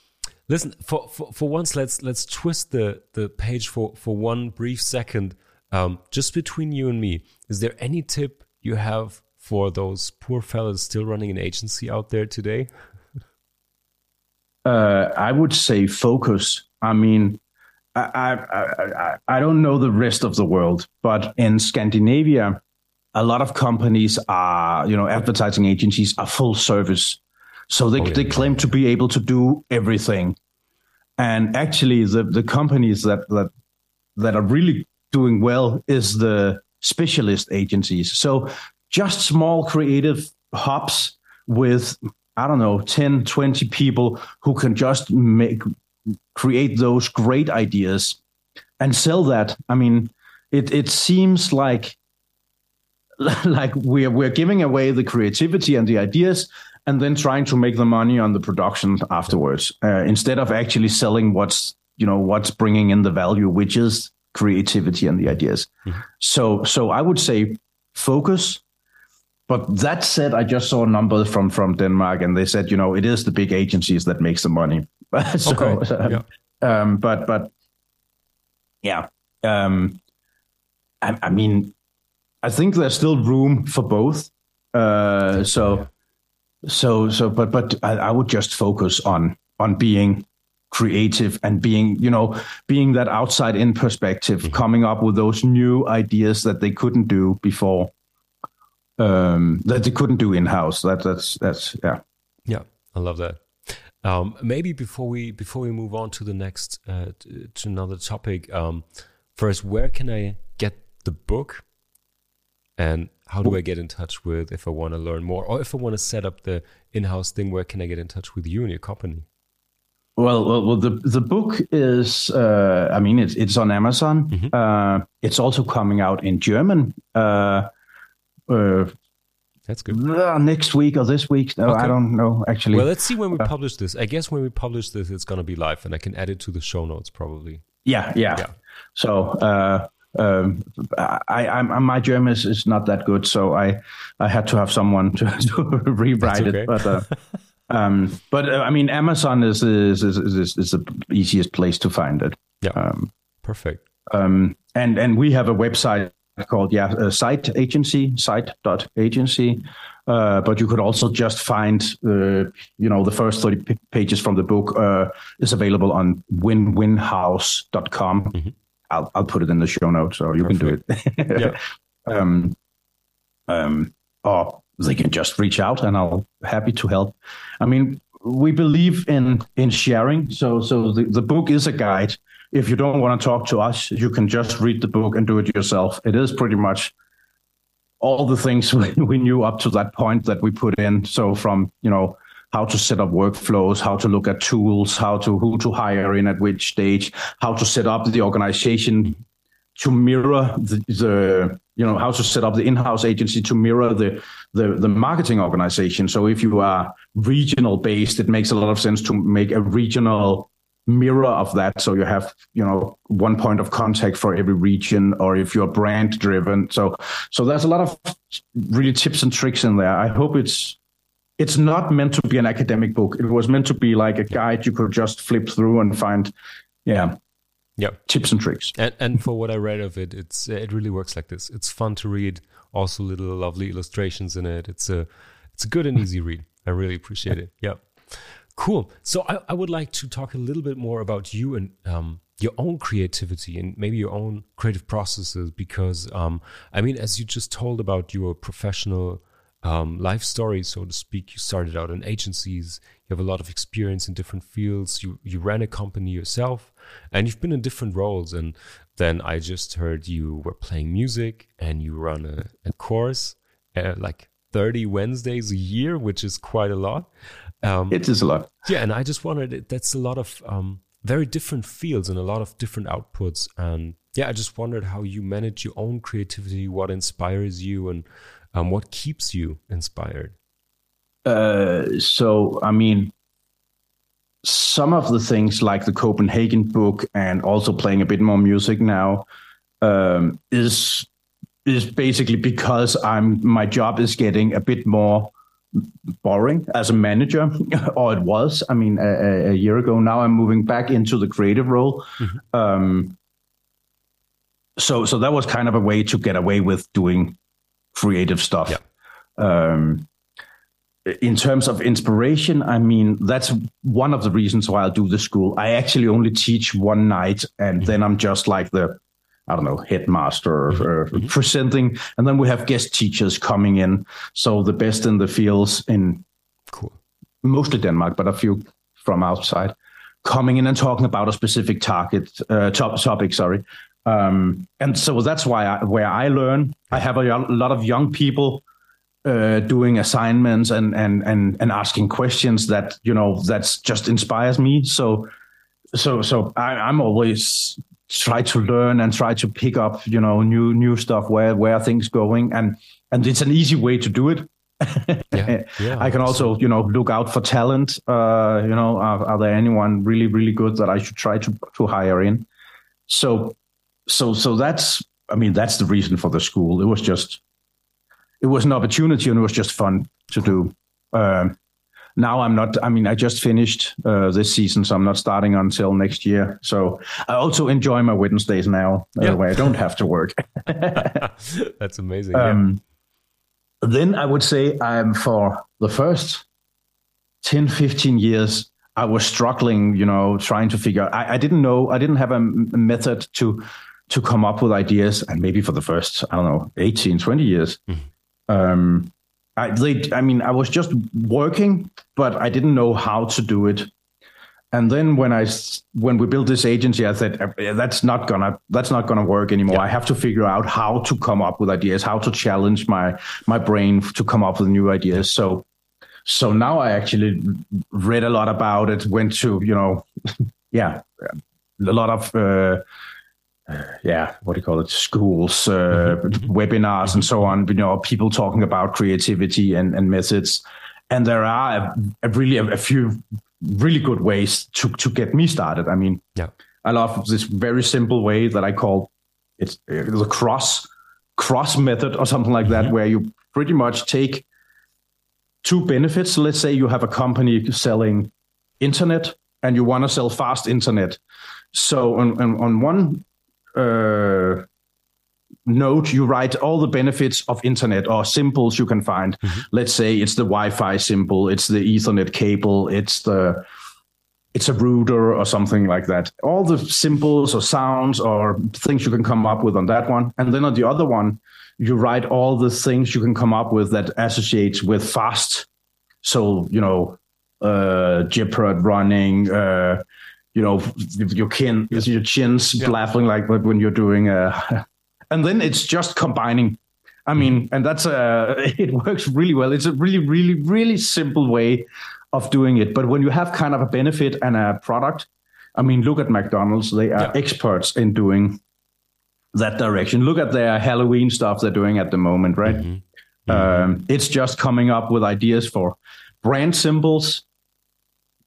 [SPEAKER 1] listen, for, for for once, let's let's twist the the page for for one brief second. Um, just between you and me, is there any tip you have for those poor fellas still running an agency out there today?
[SPEAKER 3] Uh, I would say focus. I mean, I, I, I, I don't know the rest of the world, but in Scandinavia, a lot of companies are, you know, advertising agencies are full service. So they, oh, yeah. they claim to be able to do everything. And actually the, the companies that, that that are really doing well is the specialist agencies. So just small creative hubs with I don't know 10 20 people who can just make create those great ideas and sell that I mean it it seems like like we're we're giving away the creativity and the ideas and then trying to make the money on the production afterwards uh, instead of actually selling what's you know what's bringing in the value which is creativity and the ideas mm-hmm. so so i would say focus but that said, I just saw numbers from from Denmark, and they said, you know, it is the big agencies that makes the money. so, okay. yeah. um, but but yeah, um, I, I, mean, I think there's still room for both. Uh, so yeah. so so, but but I, I would just focus on on being creative and being you know being that outside in perspective mm-hmm. coming up with those new ideas that they couldn't do before um, that they couldn't do in house. That that's that's yeah.
[SPEAKER 1] Yeah, I love that. Um, maybe before we before we move on to the next uh, to another topic, um, first, where can I get the book, and how do I get in touch with if I want to learn more, or if I want to set up the in-house thing? Where can I get in touch with you and your company?
[SPEAKER 3] Well, well, well the the book is. Uh, I mean, it's it's on Amazon. Mm-hmm. Uh, it's also coming out in German. Uh, uh,
[SPEAKER 1] that's good.
[SPEAKER 3] Uh, next week or this week? No, okay. I don't know actually.
[SPEAKER 1] Well, let's see when we uh, publish this. I guess when we publish this, it's going to be live, and I can add it to the show notes probably.
[SPEAKER 3] Yeah, yeah. yeah. So uh, um, I, I'm, my German is, is not that good, so I I had to have someone to, to rewrite okay. it. But uh, um, but uh, I mean, Amazon is is, is is is the easiest place to find it.
[SPEAKER 1] Yeah. Um, Perfect.
[SPEAKER 3] Um, and and we have a website called yeah uh, site agency site dot agency Uh, but you could also just find, uh, you know, the first 30 p- pages from the book uh, is available on winwinhouse.com. Mm-hmm. I'll, I'll put it in the show notes so you Perfect. can do it. yeah. um, um, or they can just reach out and I'll happy to help. I mean, we believe in in sharing. So so the, the book is a guide. If you don't want to talk to us, you can just read the book and do it yourself. It is pretty much all the things we knew up to that point that we put in. So from you know how to set up workflows, how to look at tools, how to who to hire in at which stage, how to set up the organization to mirror the, the you know how to set up the in-house agency to mirror the, the the marketing organization so if you are regional based it makes a lot of sense to make a regional mirror of that so you have you know one point of contact for every region or if you're brand driven so so there's a lot of really tips and tricks in there i hope it's it's not meant to be an academic book it was meant to be like a guide you could just flip through and find yeah
[SPEAKER 1] yeah
[SPEAKER 3] tips and tricks.
[SPEAKER 1] And, and for what I read of it, it's it really works like this. It's fun to read. Also, little lovely illustrations in it. It's a it's a good and easy read. I really appreciate it. Yep. Cool. So I, I would like to talk a little bit more about you and um, your own creativity and maybe your own creative processes because um, I mean, as you just told about your professional um, life story, so to speak, you started out in agencies. You have a lot of experience in different fields. You you ran a company yourself and you've been in different roles and then i just heard you were playing music and you run a, a course uh, like 30 wednesdays a year which is quite a lot
[SPEAKER 3] um, it is a lot.
[SPEAKER 1] Yeah and i just wondered that's a lot of um, very different fields and a lot of different outputs. And yeah i just wondered how you manage your own creativity what inspires you and um, what keeps you inspired.
[SPEAKER 3] Uh, so i mean some of the things like the Copenhagen book and also playing a bit more music now um, is is basically because I'm my job is getting a bit more boring as a manager, or it was. I mean, a, a, year ago. Now I'm moving back into the creative role. Mm-hmm. Um, so so that was kind of a way to get away with doing creative stuff. Yeah. Um, in terms of inspiration, I mean, that's one of the reasons why I do the school. I actually only teach one night and then I'm just like the, I don't know, headmaster mm-hmm. presenting. And then we have guest teachers coming in. So the best in the fields in cool. mostly Denmark, but a few from outside coming in and talking about a specific target, uh, top, topic, sorry. Um, and so that's why I, where I learn, I have a, a lot of young people uh, doing assignments and and and and asking questions that you know that's just inspires me. So so so I, I'm always try to learn and try to pick up you know new new stuff where where things going and and it's an easy way to do it. yeah, yeah, I can also you know look out for talent. Uh, you know, are, are there anyone really really good that I should try to to hire in? So so so that's I mean that's the reason for the school. It was just it was an opportunity and it was just fun to do. Um, now I'm not. I mean, I just finished uh, this season, so I'm not starting until next year. So I also enjoy my Wednesdays now, uh, where I don't have to work.
[SPEAKER 1] That's amazing. Um,
[SPEAKER 3] yeah. Then I would say I'm for the first 10, 15 years, I was struggling, you know, trying to figure out. I, I didn't know, I didn't have a method to to come up with ideas. And maybe for the first, I don't know, 18, 20 years, mm-hmm. Um, I, they, I mean, I was just working, but I didn't know how to do it. And then when I when we built this agency, I said uh, that's not gonna that's not gonna work anymore. Yeah. I have to figure out how to come up with ideas, how to challenge my my brain to come up with new ideas. So so now I actually read a lot about it. Went to you know, yeah, a lot of. Uh, yeah, what do you call it? Schools, uh, webinars, and so on. You know, people talking about creativity and, and methods, and there are a, a really a, a, few really good ways to to get me started. I mean, yeah, I love this very simple way that I call it's the cross cross method or something like that, mm-hmm. where you pretty much take two benefits. Let's say you have a company selling internet and you want to sell fast internet. So on, on, on one uh, note, you write all the benefits of internet or symbols you can find. Mm-hmm. Let's say it's the Wi-Fi symbol, it's the Ethernet cable, it's the it's a router or something like that. All the symbols or sounds or things you can come up with on that one. And then on the other one, you write all the things you can come up with that associates with fast. So, you know, uh, Jeopardy running, uh, you know, your kin, your chins yeah. laughing like when you're doing a, and then it's just combining. I mean, and that's a, it works really well. It's a really, really, really simple way of doing it. But when you have kind of a benefit and a product, I mean, look at McDonald's. They are yeah. experts in doing that direction. Look at their Halloween stuff they're doing at the moment, right? Mm-hmm. Mm-hmm. Um, it's just coming up with ideas for brand symbols,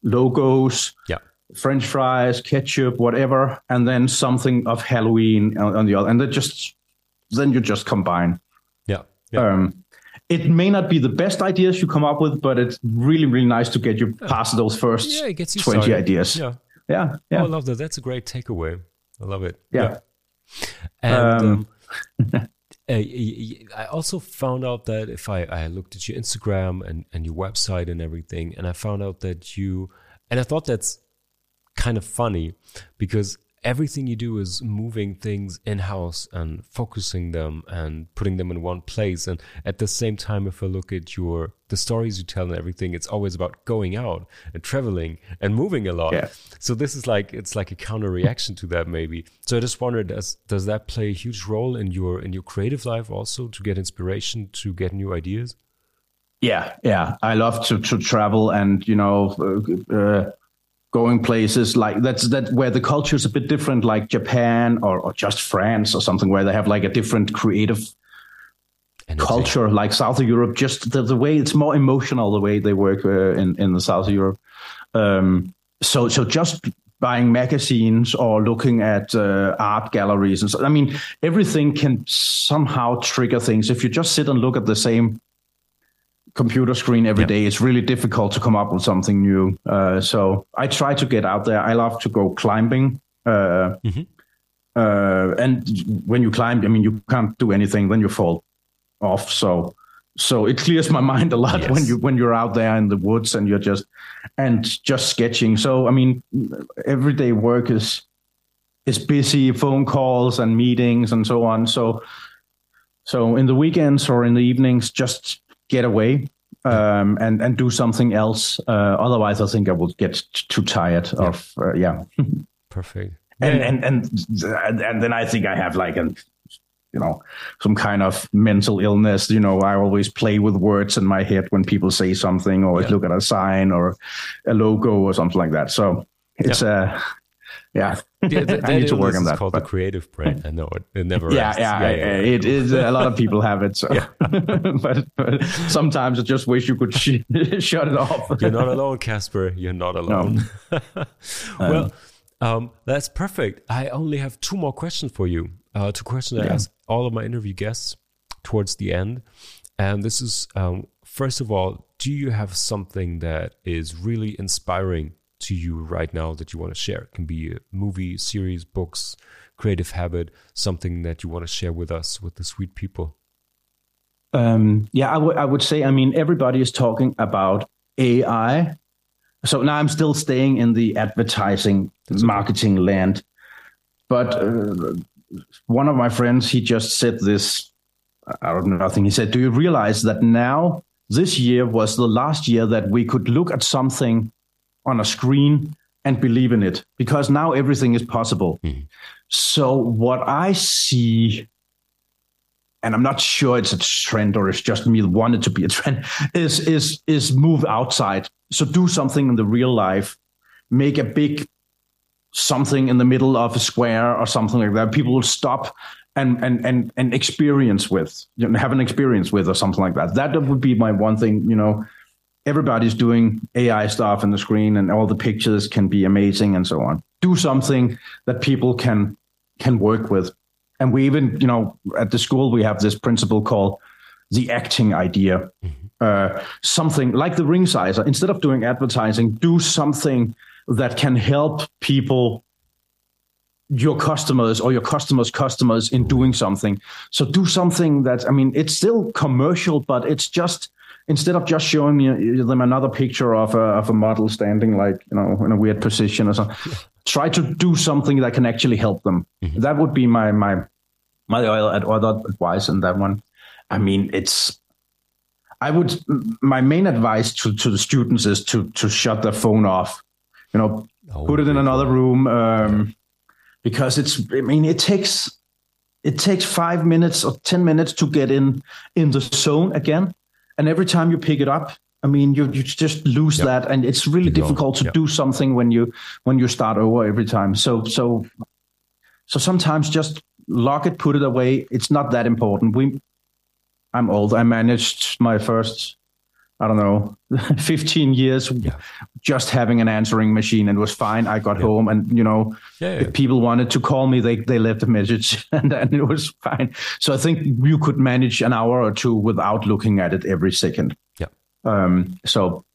[SPEAKER 3] logos,
[SPEAKER 1] yeah.
[SPEAKER 3] French fries, ketchup, whatever, and then something of Halloween on, on the other, and then just then you just combine.
[SPEAKER 1] Yeah. yeah.
[SPEAKER 3] Um, it may not be the best ideas you come up with, but it's really, really nice to get you past those first yeah, it gets you 20 started. ideas.
[SPEAKER 1] Yeah.
[SPEAKER 3] Yeah. yeah.
[SPEAKER 1] Oh, I love that. That's a great takeaway. I love it.
[SPEAKER 3] Yeah.
[SPEAKER 1] yeah. And um, um, I also found out that if I, I looked at your Instagram and, and your website and everything, and I found out that you, and I thought that's kind of funny because everything you do is moving things in house and focusing them and putting them in one place. And at the same time, if I look at your the stories you tell and everything, it's always about going out and traveling and moving a lot.
[SPEAKER 3] Yeah.
[SPEAKER 1] So this is like it's like a counter reaction to that maybe. So I just wondered, does does that play a huge role in your in your creative life also to get inspiration to get new ideas?
[SPEAKER 3] Yeah, yeah. I love to to travel and you know. Uh, uh going places like that's that where the culture is a bit different, like Japan or, or just France or something, where they have like a different creative Energy. culture, like South of Europe. Just the, the way it's more emotional, the way they work uh, in in the South of Europe. Um, so so just buying magazines or looking at uh, art galleries and so I mean everything can somehow trigger things if you just sit and look at the same computer screen every yep. day, it's really difficult to come up with something new. Uh, so I try to get out there. I love to go climbing. Uh, mm-hmm. uh, and when you climb, I mean, you can't do anything, then you fall off. So, so it clears my mind a lot yes. when you when you're out there in the woods and you're just and just sketching. So, I mean, everyday work is is busy, phone calls and meetings and so on. So, so in the weekends or in the evenings, just get away um, and and do something else. Uh, otherwise, I think I would get too tired yeah. of uh, yeah.
[SPEAKER 1] Perfect.
[SPEAKER 3] And, and and and then I think I have like an you know some kind of mental illness. You know, I always play with words in my head when people say something, or yeah. look at a sign or a logo or something like that. So it's yeah. Yeah, yeah
[SPEAKER 1] that, I need to work on that. It's called but... the creative brain. I know it. It never.
[SPEAKER 3] Yeah, yeah, yeah, yeah, It is. A lot of people have it. So, but, but, sometimes I just wish you could sh- shut it off.
[SPEAKER 1] You're not alone, Kasper. You're not alone. No. well, um, that's perfect. I only have two more questions for you. Uh, two questions I ask all of my interview guests towards the end, and this is um, first of all, do you have something that is really inspiring to you right now that you want to share. It can be a movie, series, books, creative habit, something that you want to share with us, with the sweet people.
[SPEAKER 3] Um, yeah, I, would say, I mean, everybody is talking about AI. So now I'm still staying in the advertising That's marketing okay. land. But uh, one of my friends, he just said this I don't know nothing. He said, Do you realize that now this year was the last year that we could look at something on a screen and believe in it because now everything is possible. Mm-hmm. So what I see and I'm not sure it's a trend or it's just me wanted to be a trend is is is move outside. So do something in the real life, make a big something in the middle of a square or something like that. People will stop and and and and experience with, you know, have an experience with or something like that. That would be my one thing, you know everybody's doing AI stuff in the screen and all the pictures can be amazing and so on. Do something that people can can work with. And we even, you know, at the school we have this principle called the acting idea. Mm-hmm. Uh, something like the ring sizer. Instead of doing advertising, do something that can help people your customers or your customers' customers in doing something. So do something that I mean, it's still commercial, but it's just instead of just showing them another picture of a, of a model standing like you know in a weird position or something. Try to do something that can actually help them. Mm-hmm. That would be my my my other advice on that one. I mean, it's I would my main advice to, to the students is to to shut their phone off. You know, oh, put it in another room um, because it's. I mean, it takes it takes five minutes or ten minutes to get in in the zone again, and every time you pick it up, I mean, you you just lose yep. that, and it's really difficult to yep. do something when you when you start over every time. So so so sometimes just lock it, put it away. It's not that important. We I'm old. I managed my first, I don't know, 15 years yeah. just having an answering machine and it was fine. I got yeah. home and, you know, yeah, if people wanted to call me, they, they left a message and, and it was fine. So I think you could manage an hour or two without looking at it every second.
[SPEAKER 1] Yeah.
[SPEAKER 3] Um, so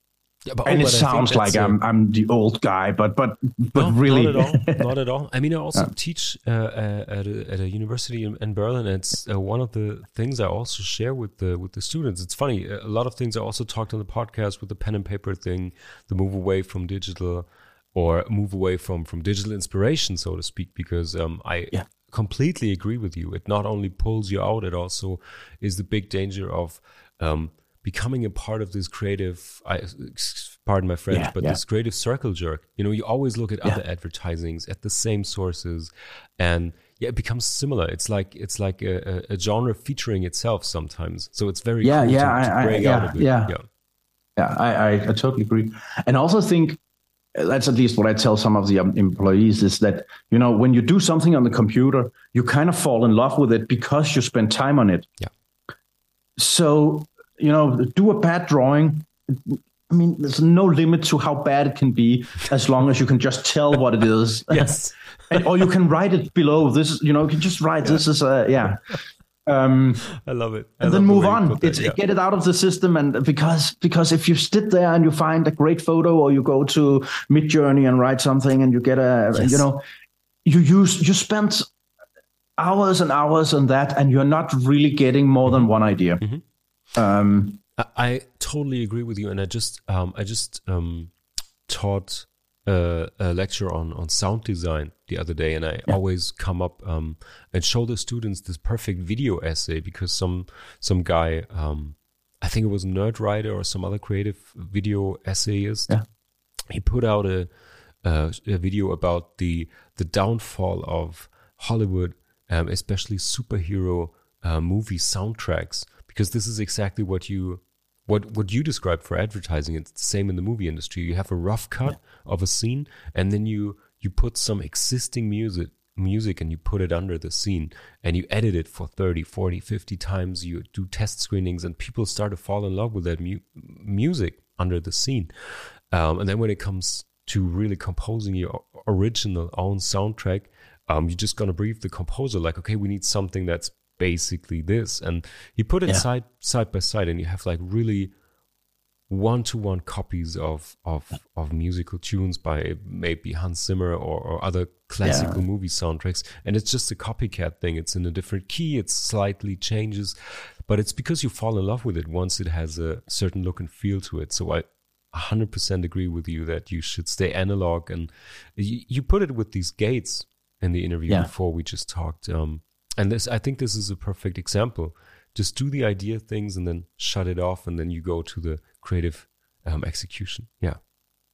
[SPEAKER 3] yeah, but, and oh, it sounds like I'm I'm the old guy, but but but no, really
[SPEAKER 1] not at all. Not at all. I mean, I also yeah. teach uh, uh, at a, at a university in, in Berlin. And it's uh, one of the things I also share with the with the students. It's funny. A lot of things I also talked on the podcast with the pen and paper thing, the move away from digital, or move away from from digital inspiration, so to speak. Because um, I yeah. completely agree with you. It not only pulls you out, it also is the big danger of um, becoming a part of this creative I, pardon my french yeah, but yeah. this creative circle jerk you know you always look at yeah. other advertisings at the same sources and yeah it becomes similar. It's like it's like a, a, genre featuring itself sometimes. So it's very
[SPEAKER 3] yeah
[SPEAKER 1] cool
[SPEAKER 3] yeah
[SPEAKER 1] to, to
[SPEAKER 3] I, I, yeah, yeah. Yeah. I, I, I totally agree. And also think that's at least what I tell some of the um, employees is that you know when you do something on the computer you kind of fall in love with it because you spend time on it.
[SPEAKER 1] Yeah.
[SPEAKER 3] So you know, do a bad drawing. I mean, there's no limit to how bad it can be as long as you can just tell what it is.
[SPEAKER 1] yes.
[SPEAKER 3] and, or you can write it below. This, you know, you can just write yeah. this is a, yeah.
[SPEAKER 1] Um, I love it.
[SPEAKER 3] I and then move on. It's yeah. get it out of the system, and because because if you sit there and you find a great photo, or you go to Midjourney and write something, and you get a, yes. you know, you use you spent hours and hours on that, and you're not really getting more than one idea. Mm-hmm.
[SPEAKER 1] Um, I, I, totally agree with you, and I just um, I just um, taught a, a, lecture on on sound design the other day, and I yeah. always come up um, and show the students this perfect video essay because some some guy, um, I think it was Nerdwriter or some other creative video essayist, yeah. he put out a, a, a video about the the downfall of Hollywood, um, especially superhero uh, movie soundtracks because this is exactly what you what what you described for advertising. It's the same in the movie industry. You have a rough cut yeah. of a scene and then you you put some existing music music and you put it under the scene and you edit it for 30 40 50 times. You do test screenings and people start to fall in love with that mu- music under the scene. Um, and then when it comes to really composing your original own soundtrack um, you're just going to brief the composer like okay we need something that's basically this and you put it yeah. side side by side and you have like really one-to-one copies of of of musical tunes by maybe Hans Zimmer or, or other classical yeah. movie soundtracks and it's just a copycat thing it's in a different key it slightly changes but it's because you fall in love with it once it has a certain look and feel to it so I 100% agree with you that you should stay analog and you, you put it with these gates in the interview yeah. before we just talked um, and this i think this is a perfect example just do the idea things and then shut it off and then you go to the creative um, execution yeah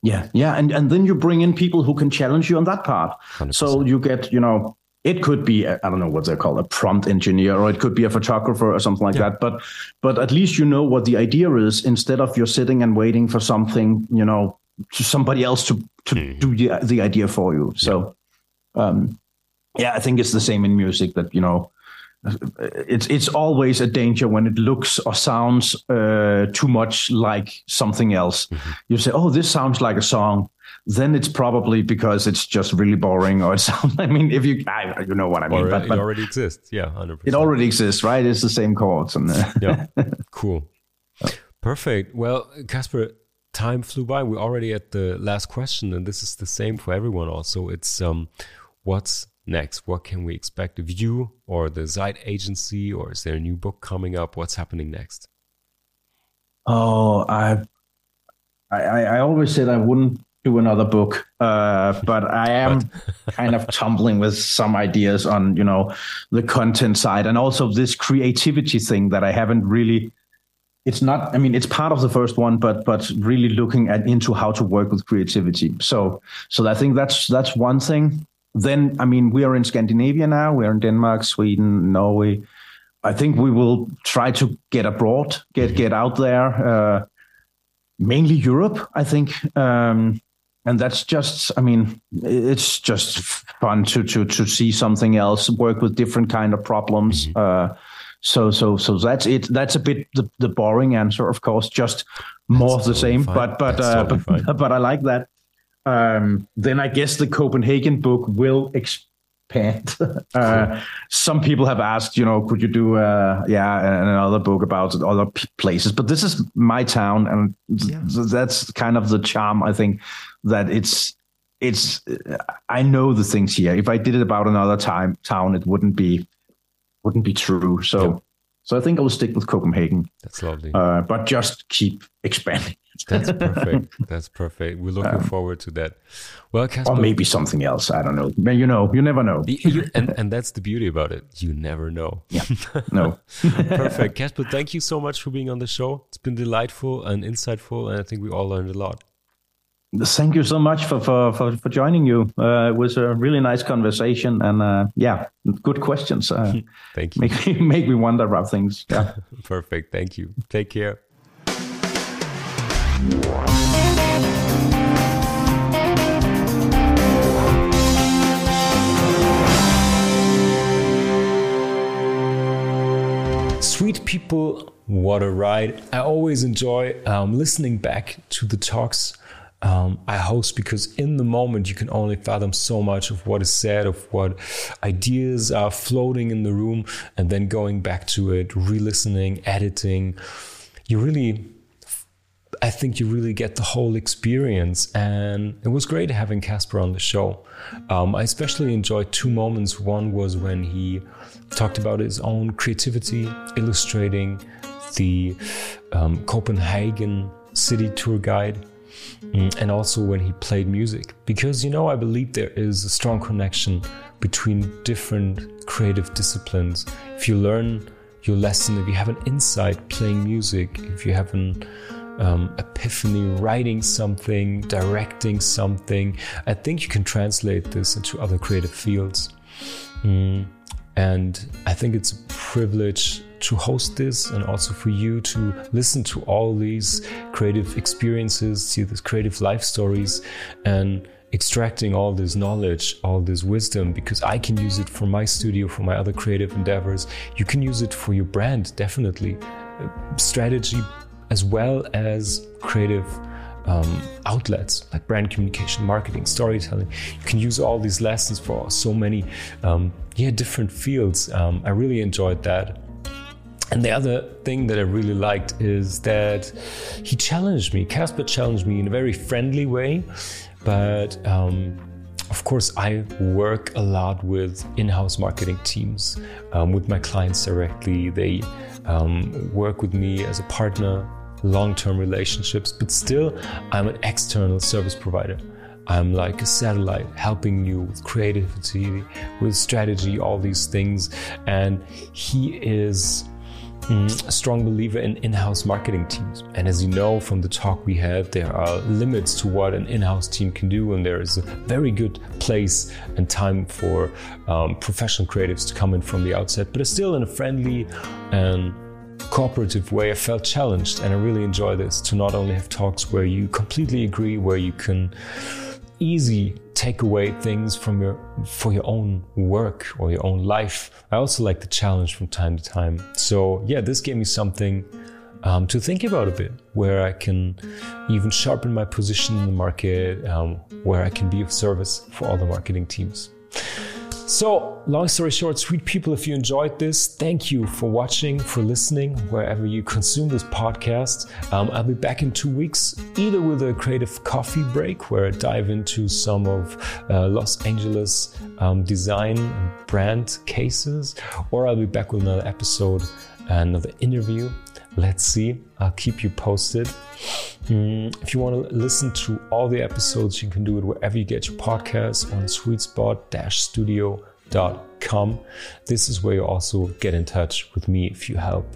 [SPEAKER 3] yeah yeah and and then you bring in people who can challenge you on that part 100%. so you get you know it could be I don't know what they're called a prompt engineer or it could be a photographer or something like yeah. that but but at least you know what the idea is instead of you're sitting and waiting for something you know to somebody else to to mm-hmm. do the, the idea for you so yeah. um yeah, I think it's the same in music that you know it's it's always a danger when it looks or sounds uh, too much like something else. Mm-hmm. You say, "Oh, this sounds like a song." Then it's probably because it's just really boring, or it sounds. I mean, if you, I, you know what I mean.
[SPEAKER 1] But, but it already exists. Yeah, 100%.
[SPEAKER 3] It already exists, right? It's the same chords. And uh,
[SPEAKER 1] yeah, cool, perfect. Well, Kasper, time flew by. We're already at the last question, and this is the same for everyone. Also, it's um, what's next? What can we expect of you or the Zeit agency, or is there a new book coming up? What's happening next?
[SPEAKER 3] Oh, I, I, I always said I wouldn't do another book, uh, but I am kind of tumbling with some ideas on you know the content side and also this creativity thing that I haven't really. It's not. I mean, it's part of the first one, but but really looking at into how to work with creativity. So so I think that's that's one thing. Then I mean, we are in Scandinavia now. We're in Denmark, Sweden, Norway. I think we will try to get abroad, get get out there. Uh, mainly Europe, I think. Um, and that's just i mean it's just fun to to to see something else work with different kind of problems mm-hmm. uh, so so so that's it that's a bit the, the boring answer of course just more that's of the totally same fine. but but uh, totally but, but i like that um, then i guess the copenhagen book will expand uh, some people have asked you know could you do uh, yeah another book about other p- places but this is my town and yeah. that's kind of the charm i think that it's it's I know the things here. If I did it about another time town, it wouldn't be wouldn't be true. So so I think I will stick with Copenhagen.
[SPEAKER 1] That's lovely.
[SPEAKER 3] Uh, but just keep expanding.
[SPEAKER 1] That's perfect. That's perfect. We're looking um, forward to that. Well, Kasper,
[SPEAKER 3] or maybe something else. I don't know. You know, you never know.
[SPEAKER 1] you, and, and that's the beauty about it. You never know.
[SPEAKER 3] Yeah. No.
[SPEAKER 1] perfect, Kasper. Thank you so much for being on the show. It's been delightful and insightful, and I think we all learned a lot.
[SPEAKER 3] Thank you so much for for for, for joining you. Uh, it was a really nice conversation, and uh, yeah, good questions. Uh,
[SPEAKER 1] Thank you.
[SPEAKER 3] Make me make me wonder about things. Yeah.
[SPEAKER 1] Perfect. Thank you. Take care. Sweet people, what a ride! I always enjoy um, listening back to the talks um, I host because in the moment you can only fathom so much of what is said, of what ideas are floating in the room, and then going back to it, re listening, editing. You really, I think you really get the whole experience. And it was great having Kasper on the show. Um, I especially enjoyed two moments. One was when he talked about his own creativity, illustrating the um, Copenhagen city tour guide Mm, and also when he played music. Because, you know, I believe there is a strong connection between different creative disciplines. If you learn your lesson, if you have an insight playing music, if you have an um, epiphany writing something, directing something, I think you can translate this into other creative fields. Mm, and I think it's a privilege to host this and also for you to listen to all these creative experiences, see these creative life stories, and extracting all this knowledge, all this wisdom, because I can use it for my studio, for my other creative endeavors. You can use it for your brand, definitely. Uh, strategy as well as creative um, outlets like brand communication, marketing, storytelling. You can use all these lessons for so many, um, yeah, different fields. Um, I really enjoyed that. And the other thing that I really liked is that he challenged me. Kasper challenged me in a very friendly way, but um, of course, I work a lot with in house marketing teams, um, with my clients directly. They um, work with me as a partner, long term relationships, but still, I'm an external service provider. I'm like a satellite helping you with creativity, with strategy, all these things. And he is Mm, a strong believer in in house marketing teams. And as you know from the talk we had, there are limits to what an in house team can do, and there is a very good place and time for um, professional creatives to come in from the outset, but it's still in a friendly and cooperative way. I felt challenged, and I really enjoy this to not only have talks where you completely agree, where you can easy take away things from your for your own work or your own life. I also like the challenge from time to time. So yeah, this gave me something um, to think about a bit, where I can even sharpen my position in the market, um, where I can be of service for all the marketing teams. So, long story short, sweet people, if you enjoyed this, thank you for watching, for listening, wherever you consume this podcast. Um, I'll be back in two weeks, either with a creative coffee break where I dive into some of uh, Los Angeles um, design and brand cases, or I'll be back with another episode, another interview. Let's see. I'll keep you posted. Mm, if you want to listen to all the episodes, you can do it wherever you get your podcasts on sweetspot-studio.com. This is where you also get in touch with me if you help.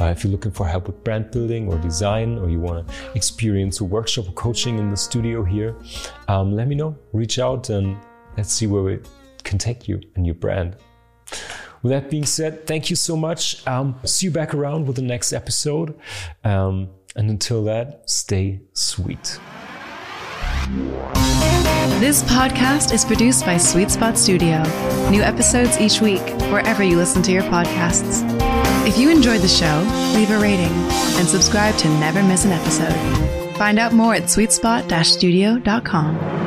[SPEAKER 1] Uh, if you're looking for help with brand building or design, or you want to experience a workshop or coaching in the studio here, um, let me know. Reach out and let's see where we can take you and your brand. With that being said, thank you so much. Um, see you back around with the next episode. Um, and until that, stay sweet.
[SPEAKER 2] This podcast is produced by Sweet Spot Studio. New episodes each week, wherever you listen to your podcasts. If you enjoyed the show, leave a rating and subscribe to never miss an episode. Find out more at sweetspot-studio.com.